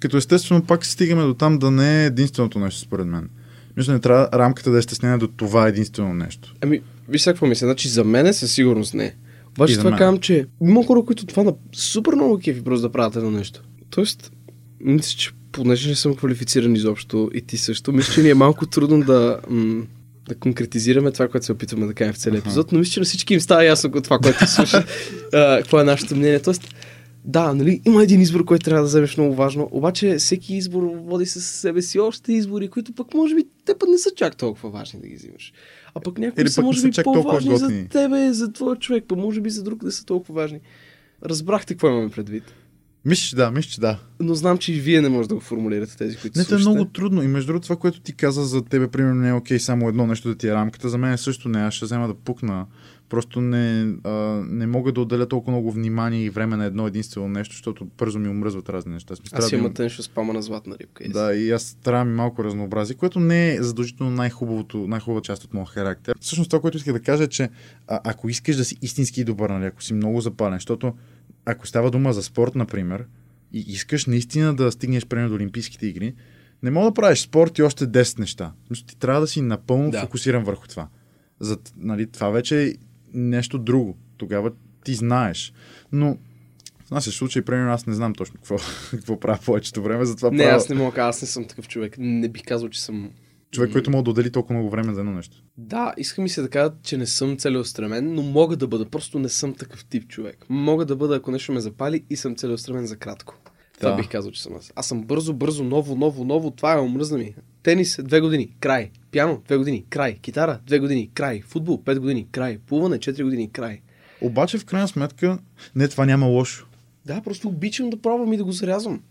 Като естествено пак стигаме до там да не е единственото нещо, според мен. Мисля, не трябва рамката да е стеснена до това единствено нещо.
Ами, виж какво мисля. Значи за мен със сигурност не. Обаче това казвам, че има хора, които това на супер много кефи просто да правят едно нещо. Тоест, мисля, че понеже не съм квалифициран изобщо и ти също, мисля, че ни е малко трудно да, м- да конкретизираме това, което се опитваме да кажем в целия епизод, но мисля, че на всички им става ясно от това, което слушат, какво е нашето мнение. Тоест, да, нали, има един избор, който трябва да вземеш много важно, обаче всеки избор води със себе си още избори, които пък може би те пък не са чак толкова важни да ги взимаш. А пък някои са може би по-важни за тебе, за твоя човек, па може би за друг не са толкова важни. Разбрахте какво имаме предвид.
Мисля, че да, мисля, че да.
Но знам, че и вие не можете да го формулирате тези, които
Не, това е много трудно. И между другото, това, което ти каза за тебе, примерно, не е окей само едно нещо да ти е рамката. За мен също не. Аз ще взема да пукна. Просто не, а, не мога да отделя толкова много внимание и време на едно единствено нещо, защото бързо ми умръзват разни неща.
Смисъл, аз имам теншо спама на златна рибка.
Да, и аз трябва ми малко разнообразие, което не е задължително най-хубавото, най-хубава част от моя характер. Всъщност това, което исках да кажа е, че а, ако искаш да си истински добър, нали, ако си много запален, защото ако става дума за спорт, например, и искаш наистина да стигнеш примерно до Олимпийските игри, не мога да правиш спорт и още 10 неща. Ти трябва да си напълно да. фокусиран върху това. За, нали, това вече нещо друго. Тогава ти знаеш. Но в нашия случай, примерно, аз не знам точно какво, *laughs* какво правя повечето време, затова
Не,
правя
аз не мога аз не съм такъв човек. Не бих казал, че съм...
човек, който мога да отдели толкова много време за едно нещо.
Да, иска ми се да кажа, че не съм целеустремен, но мога да бъда. Просто не съм такъв тип човек. Мога да бъда, ако нещо ме запали и съм целеустремен за кратко. Това
Да.
бих казал, че съм аз. Аз съм бързо, бързо, ново, ново, ново. Това е омръзна ми. Тенис, две години, край. Пиано, две години, край. Китара, две години, край. Футбол, пет години, край. Плуване, четири години, край.
Обаче, в крайна сметка, не, това няма лошо.
Да, просто обичам да пробвам и да го зарязвам.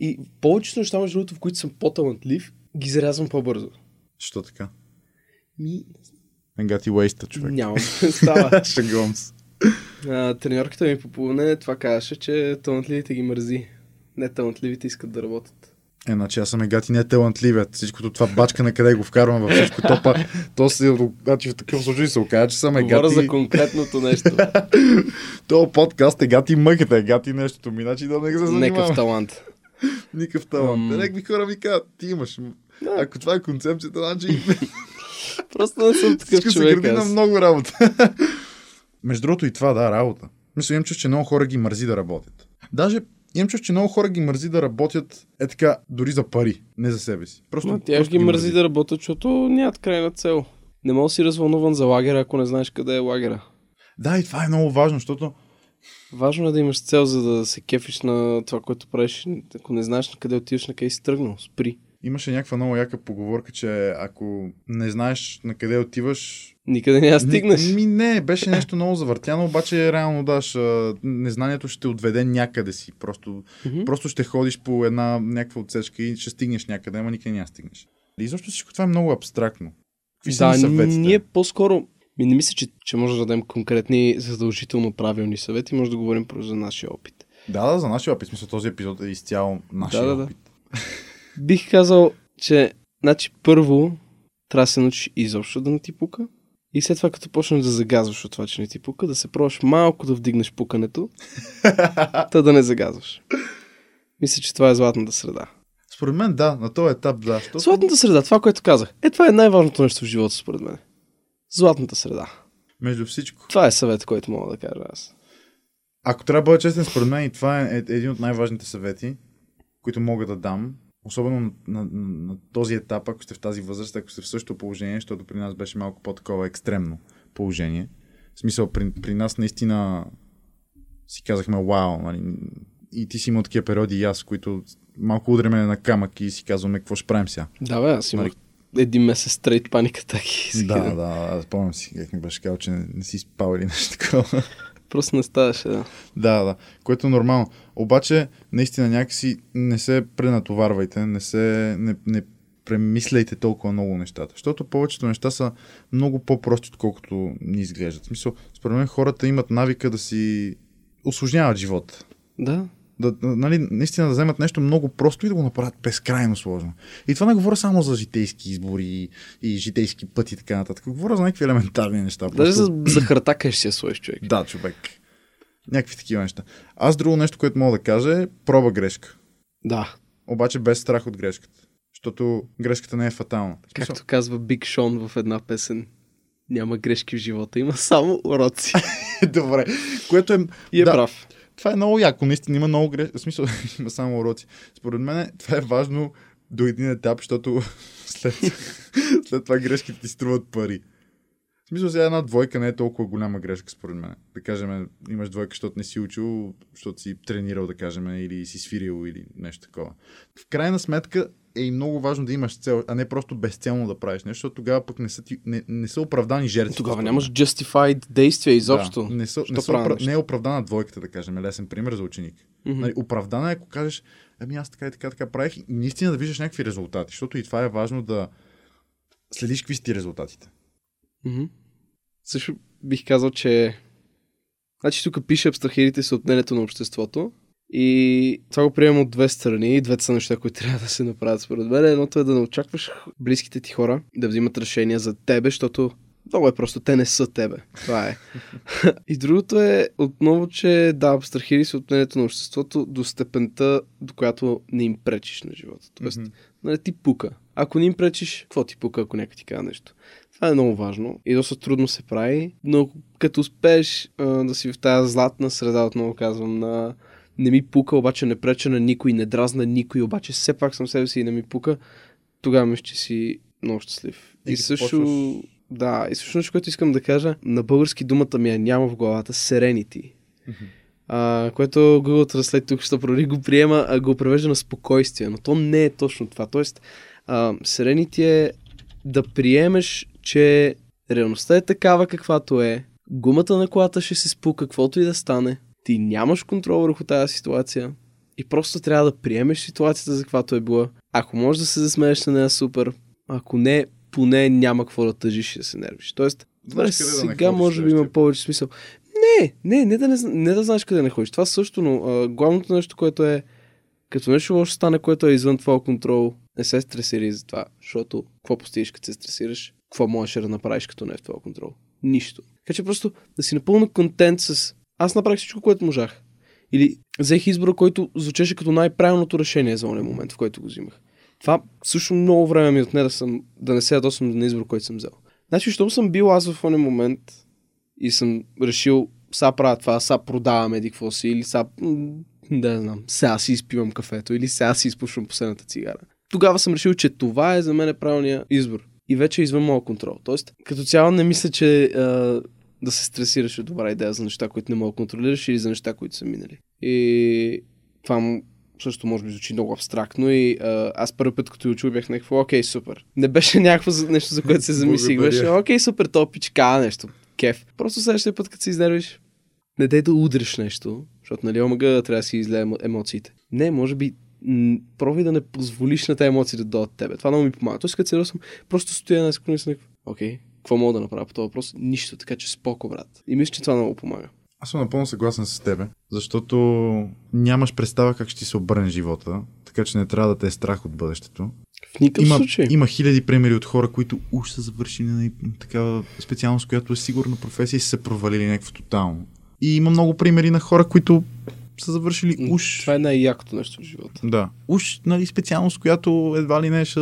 И повечето неща, между другото, в които съм по-талантлив, ги зарязвам по-бързо.
Що така?
Ми,
Енгати Уейста, човек.
нямам представа. *laughs*
Шагувам се.
А, треньорката ми по плуване това казваше, че талантливите ги мързи. Не талантливите искат да работят.
Е, значи аз съм егати не талантливият. Всичкото това бачка на къде го вкарвам във всичко. То, па, то се, значи в такъв случай се окаже, че съм
Говоря
егати.
за конкретното нещо. *laughs*
То подкаст егати мъката, егати нещото ми, значи да не се занимавам.
Некъв талант. *laughs*
Никакъв талант. Те някакви хора ми казват, ти имаш. Ако това е концепцията, значи *laughs*
Просто не съм такъв
всичко се
човек.
гради на много работа. *laughs* Между другото и това, да, работа. Мисля, имам чувство, че много хора ги мързи да работят. Даже имам чувство, че много хора ги мързи да работят е така, дори за пари, не за себе си. Просто,
Но тя
просто
ги мързи да работят, защото нямат крайна цел. Не мога да си развълнуван за лагера, ако не знаеш къде е лагера.
Да, и това е много важно, защото
Важно е да имаш цел, за да се кефиш на това, което правиш. Ако не знаеш на къде отиваш, на къде си тръгнал, спри.
Имаше някаква много яка поговорка, че ако не знаеш на къде отиваш,
Никъде няма стигнеш.
Ми, ми не, беше нещо много завъртяно, обаче реално даш, незнанието ще те отведе някъде си. Просто,
Мгм.
просто ще ходиш по една някаква отсечка и ще стигнеш някъде, ама никъде няма да стигнеш. И защо всичко това е много абстрактно? Какви са
Да,
ни съветите?
ние по-скоро... Ми не мисля, че, че може да дадем конкретни задължително правилни съвети, може да говорим просто за нашия опит.
Да, да, за нашия опит. Смисъл, този епизод е изцяло нашия
Да, да, да. *laughs* Бих казал, че значи първо трябва да се научиш изобщо да не ти пука. И след това, като почнеш да загазваш от това, че не ти пука, да се пробваш малко да вдигнеш пукането, *laughs* та да не загазваш. Мисля, че това е златната среда.
Според мен да, на този етап да. Защото...
Златната среда, това, което казах. Е, това е най-важното нещо в живота, според мен. Златната среда.
Между всичко.
Това е съвет, който мога да кажа аз.
Ако трябва да бъда честен, според мен и това е е- един от най-важните съвети, които мога да дам. Особено на, на, на, този етап, ако сте в тази възраст, ако сте в същото положение, защото при нас беше малко по-такова екстремно положение. В смисъл, при, при нас наистина си казахме, вау, нали? и ти си имал такива периоди и аз, които малко удряме на камък и си казваме, какво ще правим сега.
Да, бе, аз имах един месец стрейт паника таки.
Да, да, да, спомням си, как ми беше казал, че не, не си спал или нещо такова.
Просто не ставаше, да.
Да, да, което е нормално. Обаче, наистина някакси не се пренатоварвайте, не се, не, не премисляйте толкова много нещата. Защото повечето неща са много по-прости, отколкото ни изглеждат. В смисъл, според мен хората имат навика да си осложняват живота.
Да,
Да, нали, наистина да вземат нещо много просто и да го направят безкрайно сложно. И това не говоря само за житейски избори и, и житейски пъти и така нататък. Говоря за някакви елементарни неща.
Даже за, за харта къде ще си я сложиш човек.
Да, човек. Някакви такива неща. Аз друго нещо, което мога да кажа е проба грешка.
Да.
Обаче без страх от грешката. Защото грешката не е фатална. Смисъл,
Както казва Биг Шон в една песен. Няма грешки в живота, има само уроци. *laughs*
Добре. Което е...
И е
да,
прав.
Това е много яко. Наистина има много грешки. В смисъл, *laughs* има само уроци. Според мен това е важно до един етап, защото *laughs* след, след това грешките ти струват пари. Смисъл, сега една двойка не е толкова голяма грешка, според мен. Да кажем, имаш двойка, защото не си учил, защото си тренирал, да кажем, или си свирил, или нещо такова. В крайна сметка е и много важно да имаш цел, а не просто безцелно да правиш нещо, защото тогава пък не са, ти, не, не са оправдани жертви.
Тогава нямаш justified действия изобщо.
Да, не, са,
Що
не, са,
правя
опра...
нещо?
не е оправдана двойката, да кажем, лесен пример за ученик.
Мгм.
Нали, оправдана е, ако кажеш, ами аз така и така, така правих и наистина да виждаш някакви резултати, защото и това е важно да следиш какви са ти резултатите.
Мгм. Също бих казал, че... Значи тук пише абстрахирайте се от мнението на обществото. И това го приемам от две страни. Двете са неща, които трябва да се направят според мен. Едното е да не очакваш близките ти хора да взимат решения за тебе, защото много е просто, те не са тебе. Това е. *laughs* и другото е отново, че да, абстрахири се от мнението на обществото до степента, до която не им пречиш на живота. Тоест,
Мгм.
нали, ти пука. Ако не им пречиш, какво ти пука, ако някой ти казва нещо? Това е много важно и доста трудно се прави, но като успееш а, да си в тази златна среда, отново казвам, на не ми пука, обаче не преча на никой, не дразна никой, обаче все пак съм себе си и не ми пука, тогава мисля, че си много щастлив.
И
И, също,
почваш-
да, и също нещо, което искам да кажа, на български думата ми я няма в главата, Serenity. А, което Google Translate тук ще *laughs* провери го приема, а го превежда на спокойствие, но то не е точно това. Тоест, а, Serenity е да приемеш, че реалността е такава каквато е, гумата на колата ще се спука, каквото и да стане, ти нямаш контрол върху тази ситуация и просто трябва да приемеш ситуацията за каквато е била. Ако можеш да се засмееш на нея, супер. Ако не, поне няма какво да тъжиш и да се нервиш. Тоест, добре,
да
сега
ходиш
може би има повече смисъл. Не, не, не да, не, не да знаеш къде не ходиш. Това също, но а, главното нещо, което е като нещо лошо стане, което е извън твоя контрол, не се стресирай за това, защото какво постигаш като се стресираш, какво можеш да направиш като не е в твоя контрол? Нищо. Така че просто да си напълно контент с аз направих всичко, което можах. Или взех избора, който звучеше като най-правилното решение за онен момент, в който го взимах. Това също много време ми отне да, съм, да не се ядосвам на избор, който съм взел. Значи, щом съм бил аз в онен момент и съм решил, сега правя това, сега продавам еди какво си, или сега, да знам, сега си изпивам кафето, или сега си изпушвам последната цигара. Тогава съм решил, че това е за мен правилният избор. И вече е извън моя контрол. Тоест, като цяло не мисля, че а, да се стресираш е добра идея за неща, които не мога да контролираш или за неща, които са минали. И това също може би звучи много абстрактно и а, аз първи път като учил бях някакво, окей, супер. Не беше някакво нещо, за което се замислих. Беше, окей, супер, то пичка нещо. Кеф. Просто следващия път, като се изнервиш, не дай да удреш нещо, защото нали омага трябва да си излезе емо- емоциите. Не, може би пробвай да не позволиш на тези емоции да дойдат от тебе. Това много ми помага. Тоест, като се ядосвам, просто стоя на секунда и съм някакво, окей, какво мога да направя по този въпрос? Нищо, така че споко, брат. И мисля, че това много помага.
Аз съм напълно съгласен с тебе, защото нямаш представа как ще ти се обърне живота, така че не трябва да те е страх от бъдещето.
В никакъв
Има,
случай.
има хиляди примери от хора, които уж са завършили на такава специалност, която е сигурна професия и са се провалили някакво тотално. И има много примери на хора, които са завършили уж...
Това е най-якото нещо в живота.
Да. Уж нали, специалност, която едва ли не ще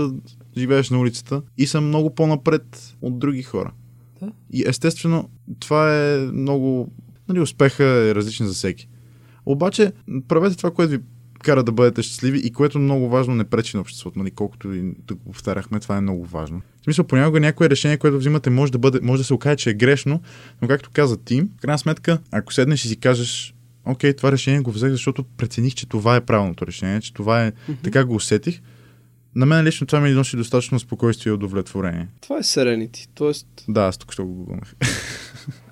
живееш на улицата и са много по-напред от други хора.
Да.
И естествено, това е много... Нали, успеха е различен за всеки. Обаче, правете това, което ви кара да бъдете щастливи и което много важно не пречи на обществото. Нали, колкото и да го повтаряхме, това е много важно. В смисъл, понякога някое решение, което взимате, може да, бъде, може да се окаже, че е грешно, но както каза ти, в крайна сметка, ако седнеш и си кажеш, окей, това решение го взех, защото прецених, че това е правилното решение, че това е, така го усетих, на мен лично това ми носи достатъчно спокойствие и удовлетворение.
Това е Serenity. Тоест,
Да, аз тук ще го гугълнах.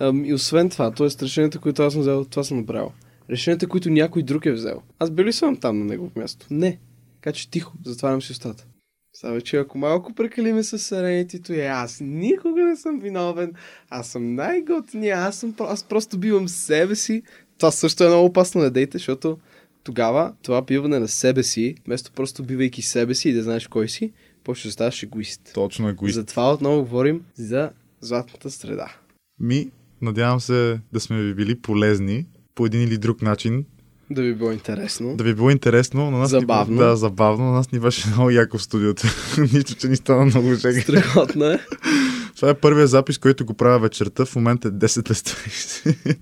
*laughs*
и освен това, т.е. решенията, които аз съм взел, това съм направил. Решенията, които някой друг е взел. Аз бил ли съм там на негово място? Не. Така че тихо, затварям си устата. Сега вече, ако малко прекалиме с Serenity, и аз никога не съм виновен. Аз съм най-готиния, аз, съм, аз просто бивам себе си. Това също е много опасно да дейте, защото тогава това биване на себе си, вместо просто бивайки себе си и да знаеш кой си, почва да ставаш егоист.
Точно егоист.
Затова отново говорим за златната среда.
Ми, надявам се да сме ви били полезни по един или друг начин.
Да ви било интересно.
Да ви било интересно. На нас
Забавно.
Ни, да, забавно. На нас ни беше много яко в студиото. *laughs* Нищо, че ни стана много жега.
Страхотно е.
Това е първият запис, който го правя вечерта. В момента е 10 без 30.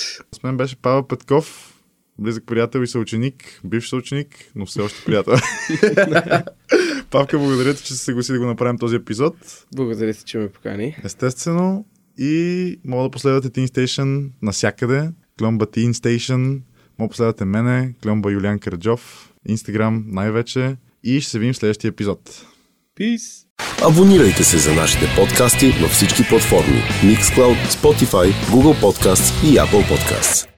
*laughs* С мен беше Павел Петков, близък приятел и съученик, бивш съученик, но все още приятел. *laughs* Павка, благодаря ти, че се съгласи да го направим този епизод.
Благодаря ти, че ме покани.
Естествено. И мога да последвате Teen Station насякъде. Кломба Teen Station. Мога да последвате мене, Кломба Юлиан Караджов. Инстаграм най-вече. И ще се видим в следващия епизод.
Peace!
Абонирайте се за нашите подкасти във всички платформи Mixcloud, Spotify, Google Podcasts и Apple Podcasts.